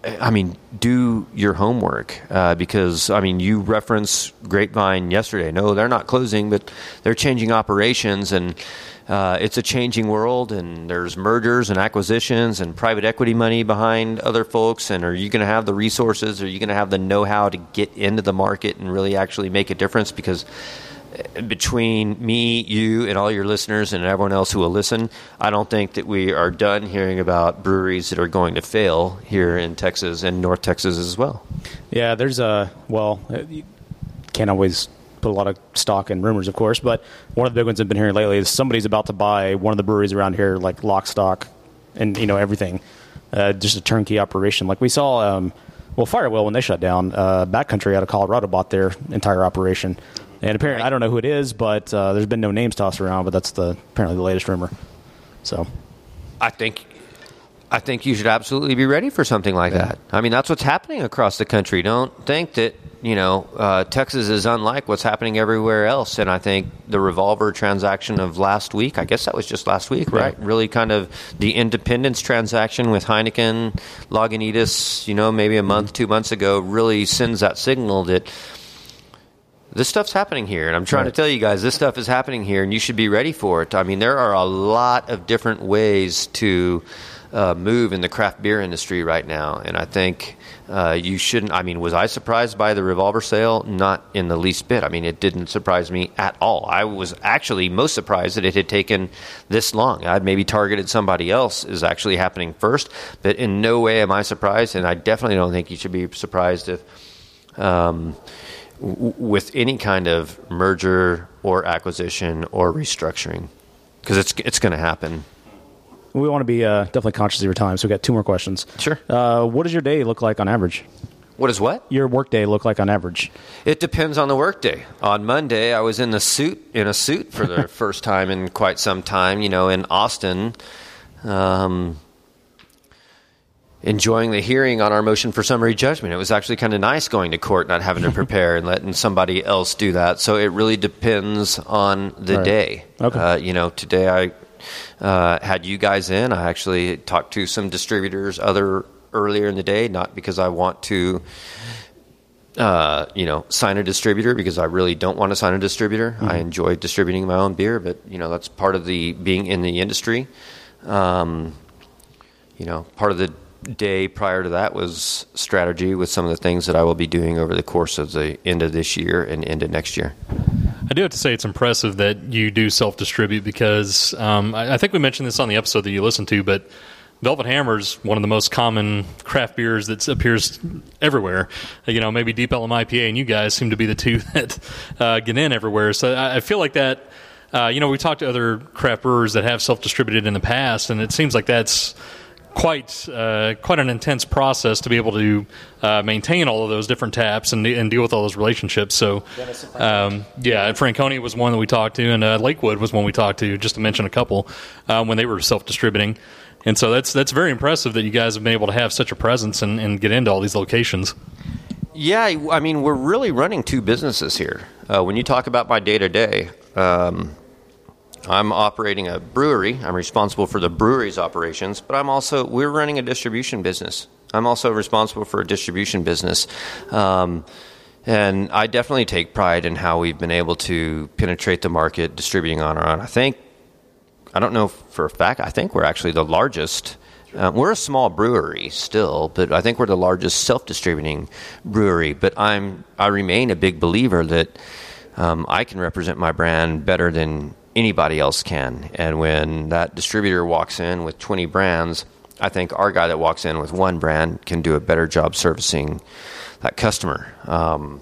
S5: I mean, do your homework uh, because I mean, you referenced Grapevine yesterday. No, they're not closing, but they're changing operations, and uh, it's a changing world. And there's mergers and acquisitions and private equity money behind other folks. And are you going to have the resources? Are you going to have the know-how to get into the market and really actually make a difference? Because between me, you, and all your listeners, and everyone else who will listen, I don't think that we are done hearing about breweries that are going to fail here in Texas and North Texas as well.
S6: Yeah, there's a well, uh, you can't always put a lot of stock in rumors, of course, but one of the big ones I've been hearing lately is somebody's about to buy one of the breweries around here, like lock, stock, and you know everything, uh, just a turnkey operation. Like we saw, um, well, Firewheel when they shut down, uh, Backcountry out of Colorado bought their entire operation, and apparently I don't know who it is, but uh, there's been no names tossed around, but that's the apparently the latest rumor. So
S5: I think I think you should absolutely be ready for something like that. I mean, that's what's happening across the country. Don't think that you know uh, Texas is unlike what's happening everywhere else. And I think the revolver transaction of last week, I guess that was just last week, right? Really, kind of the Independence transaction with Heineken, Lagunitas, you know, maybe a month, two months ago, really sends that signal that this stuff's happening here, and I'm trying to tell you guys this stuff is happening here, and you should be ready for it. I mean, there are a lot of different ways to uh, move in the craft beer industry right now, and I think uh, you shouldn't. I mean, was I surprised by the revolver sale? Not in the least bit. I mean, it didn't surprise me at all. I was actually most surprised that it had taken this long. I'd maybe targeted somebody else is actually happening first, but in no way am I surprised, and I definitely don't think you should be surprised if. Um, w- with any kind of merger or acquisition or restructuring because it's it's going to happen.
S6: we want to be uh, definitely conscious of your time. So we got two more questions.
S5: Sure.
S6: Uh, what does your day look like on average?
S5: What is what?
S6: Your work day look like on average?
S5: It depends on the workday. On Monday, I was in the suit in a suit for the first time in quite some time. You know, in Austin, um, enjoying the hearing on our motion for summary judgment. It was actually kind of nice going to court, not having to prepare and letting somebody else do that. So it really depends on the
S6: Right.
S5: day.
S6: Okay.
S5: Uh, you know, today I uh, had you guys in. I actually talked to some distributors other earlier in the day, not because I want to uh, you know, sign a distributor because I really don't want to sign a distributor. I enjoy distributing my own beer, but you know that's part of the being in the industry. Um, you know, part of the day prior to that was strategy with some of the things that I will be doing over the course of the end of this year and into next year.
S3: I do have to say it's impressive that you do self distribute because um, I, I think we mentioned this on the episode that you listened to, but Velvet Hammer is one of the most common craft beers that appears everywhere. You know, maybe Deep Ellum IPA and you guys seem to be the two that uh, get in everywhere. So I, I feel like that. uh, you know, we talked to other craft brewers that have self distributed in the past, and it seems like that's quite uh, quite an intense process to be able to uh, maintain all of those different taps and, and deal with all those relationships. So, um, yeah, Franconia was one that we talked to, and uh, Lakewood was one we talked to, just to mention a couple um, when they were self distributing. And so that's that's very impressive that you guys have been able to have such a presence and, and get into all these locations.
S5: Yeah, I mean, we're really running two businesses here. Uh, when you talk about my day to day, I'm operating a brewery. I'm responsible for the brewery's operations, but I'm also we're running a distribution business. I'm also responsible for a distribution business. Um, and I definitely take pride in how we've been able to penetrate the market distributing on our own. I think, I don't know for a fact, I think we're actually the largest. Uh, we're a small brewery still, but I think we're the largest self-distributing brewery. But I'm I remain a big believer that um, I can represent my brand better than anybody else can. And when that distributor walks in with 20 brands, I think our guy that walks in with one brand can do a better job servicing that customer. Um,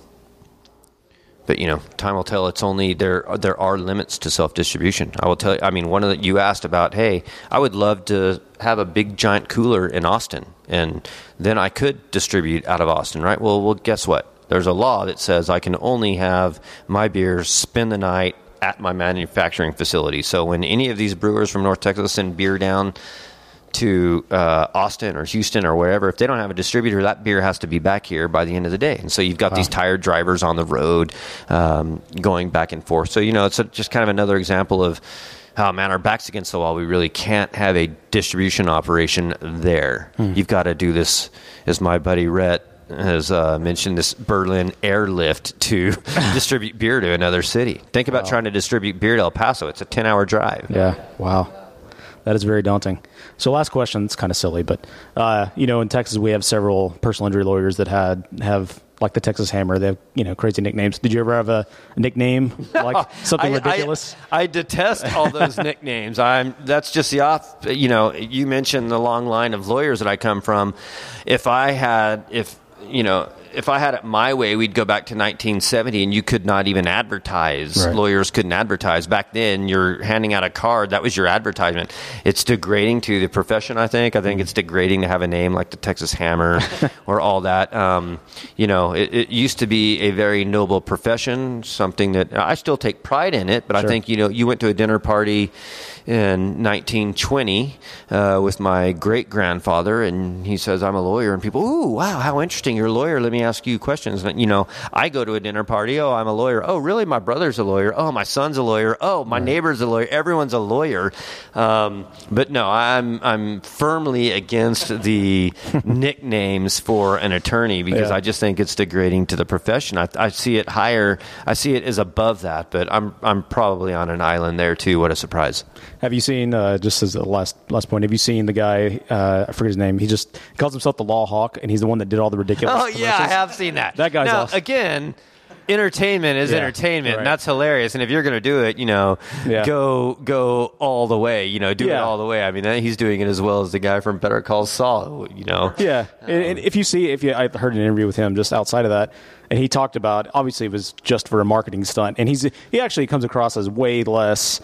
S5: but you know, time will tell. It's only there. There are limits to self distribution. I will tell you. I mean, one of the you asked about. Hey, I would love to have a big giant cooler in Austin, and then I could distribute out of Austin, right? Well, well, guess what? There's a law that says I can only have my beers spend the night at my manufacturing facility. So when any of these brewers from North Texas send beer down to uh, Austin or Houston or wherever, if they don't have a distributor, that beer has to be back here by the end of the day. And so you've got these tired drivers on the road um, going back and forth. So, you know, it's a, just kind of another example of, oh man, our back's against the wall. We really can't have a distribution operation there. You've got to do this, as my buddy Rhett has uh, mentioned, this Berlin airlift to distribute beer to another city. Think about trying to distribute beer to El Paso. It's a 10 hour drive.
S6: Yeah. Wow. That is very daunting. So, last question. It's kind of silly, but uh, you know, in Texas, we have several personal injury lawyers that had have like the Texas Hammer. They have you know crazy nicknames. Did you ever have a, a nickname like something
S5: I-
S6: ridiculous?
S5: I, I detest all those nicknames. I'm that's just the off. You know, you mentioned the long line of lawyers that I come from. If I had, if you know, if I had it my way, we'd go back to 1970, and you could not even advertise.
S6: Right.
S5: Lawyers couldn't advertise back then. You're handing out a card. That was your advertisement. It's degrading to the profession. I think. I think it's degrading to have a name like the Texas Hammer or all that. Um, you know, it, it used to be a very noble profession. Something that I still take pride in it. But I think you know, you went to a dinner party in 1920 uh, with my great grandfather, and he says, "I'm a lawyer," and people, "Ooh, wow, how interesting! You're a lawyer. Let me ask you questions." And, you know, I go to a dinner party. Oh, I'm a lawyer. Oh, really? My brother's a lawyer. Oh, my son's a lawyer. Oh, my neighbor's a lawyer. Everyone's a lawyer. Um, but no, I'm I'm firmly against the nicknames for an attorney because
S6: Yeah.
S5: I just think it's degrading to the profession. I, I see it higher. I see it as above that. But I'm I'm probably on an island there too. What a surprise!
S6: Have you seen uh, just as a last last point? Have you seen the guy? Uh, I forget his name. He just he calls himself the Law Hawk, and he's the one that did all the ridiculous.
S5: Oh yeah, I have seen that.
S6: That guy's
S5: now
S6: awesome.
S5: again. Entertainment is
S6: Yeah,
S5: entertainment,
S6: right.
S5: and that's hilarious. And if you're going to do it, you know,
S6: Yeah.
S5: go go all the way. You know, do it all the way. I mean, he's doing it as well as the guy from Better Call Saul. You know,
S6: Yeah, and, and if you see, if you, I heard an interview with him just outside of that, and he talked about obviously it was just for a marketing stunt, and he's he actually comes across as way less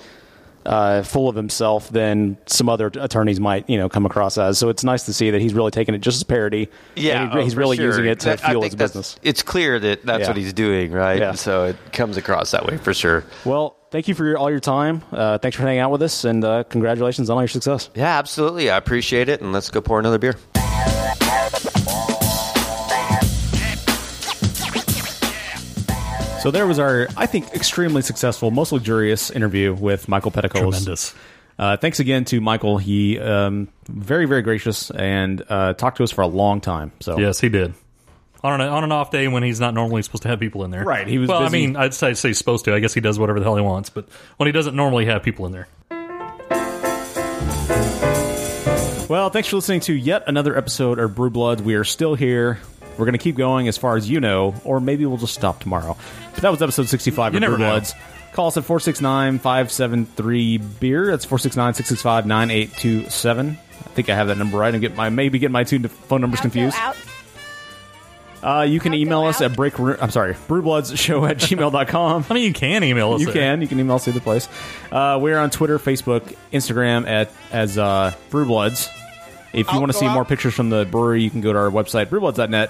S6: uh, full of himself than some other attorneys might you know come across as. So it's nice to see that he's really taking it just as parody.
S5: Yeah,
S6: and he-
S5: oh,
S6: he's really
S5: sure.
S6: using it to
S5: That-
S6: fuel his business.
S5: It's clear that that's
S6: Yeah.
S5: what he's doing, right?
S6: Yeah.
S5: So it comes across that way for sure.
S6: Well, thank you for your, all your time. Uh, thanks for hanging out with us, and uh, congratulations on all your success.
S5: Yeah, absolutely. I appreciate it, and let's go pour another beer.
S2: So there was our, I think, extremely successful, most luxurious interview with Michael Peticolas.
S3: Tremendous.
S2: Uh, thanks again to Michael. He um, very, very gracious and uh, talked to us for a long time. So
S3: Yes, he did. On an, on an off day when he's not normally supposed to have people in there.
S2: Right, he was
S3: Well,
S2: busy.
S3: I mean, I'd say, say supposed to. I guess he does whatever the hell he wants. But when he doesn't normally have people in there.
S2: Well, thanks for listening to yet another episode of Brew Bloods. We are still here. We're going to keep going as far as you know, or maybe we'll just stop tomorrow. But that was episode 65
S3: You
S2: of
S3: never
S2: Brew. Bloods. Call us at 469 573 beer. That's 469 665 9827. I think I have that number right. I'm getting my maybe getting my two phone numbers confused. Uh, you can email us at break. I'm sorry, brewbloodshow at gmail.com.
S3: I mean, you can email us.
S2: You
S3: there.
S2: can. You can email us either place. Uh, we're on Twitter, Facebook, Instagram at as uh, Brewbloods. If you want to see more pictures from the brewery, you can go to our website, brewbloods.net.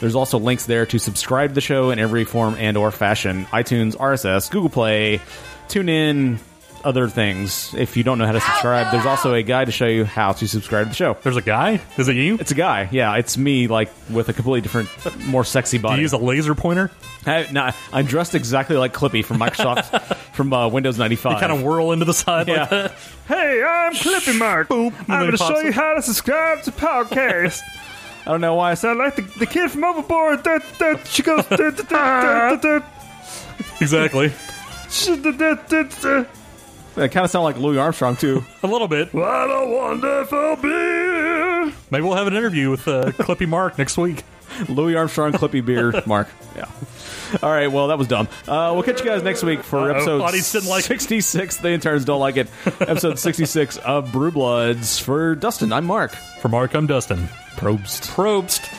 S2: There's also links there to subscribe to the show in every form and or fashion. iTunes, RSS, Google Play, TuneIn, other things. If you don't know how to subscribe, there's also a guide to show you how to subscribe to the show.
S3: There's a guy. Is it you?
S2: It's a guy. Yeah, it's me, like, with a completely different, more sexy
S3: Do
S2: body.
S3: you use a laser pointer?
S2: I, nah, I'm dressed exactly like Clippy from Microsoft, from uh, Windows 95.
S3: Kind of whirl into the side like
S2: Yeah.
S3: that.
S7: Hey, I'm Clippy Mark.
S3: Boop.
S7: I'm going to show you how to subscribe to podcast.
S2: I don't know why I said
S7: Sound like the, the kid from Overboard. That, that, she goes.
S3: Exactly.
S7: That
S2: kind of sound like Louis Armstrong too.
S3: a little bit.
S7: What a wonderful beer.
S3: Maybe we'll have an interview with uh, Clippy Mark next week.
S2: Louis Armstrong, Clippy Beer, Mark. Yeah. All right. Well, that was dumb. Uh, we'll catch you guys next week for
S3: Uh-oh. episode like
S2: 66. The interns don't like it. episode 66 of Brew Bloods. For Dustin, I'm Mark.
S3: For Mark, I'm Dustin.
S2: Probst.
S3: Probst.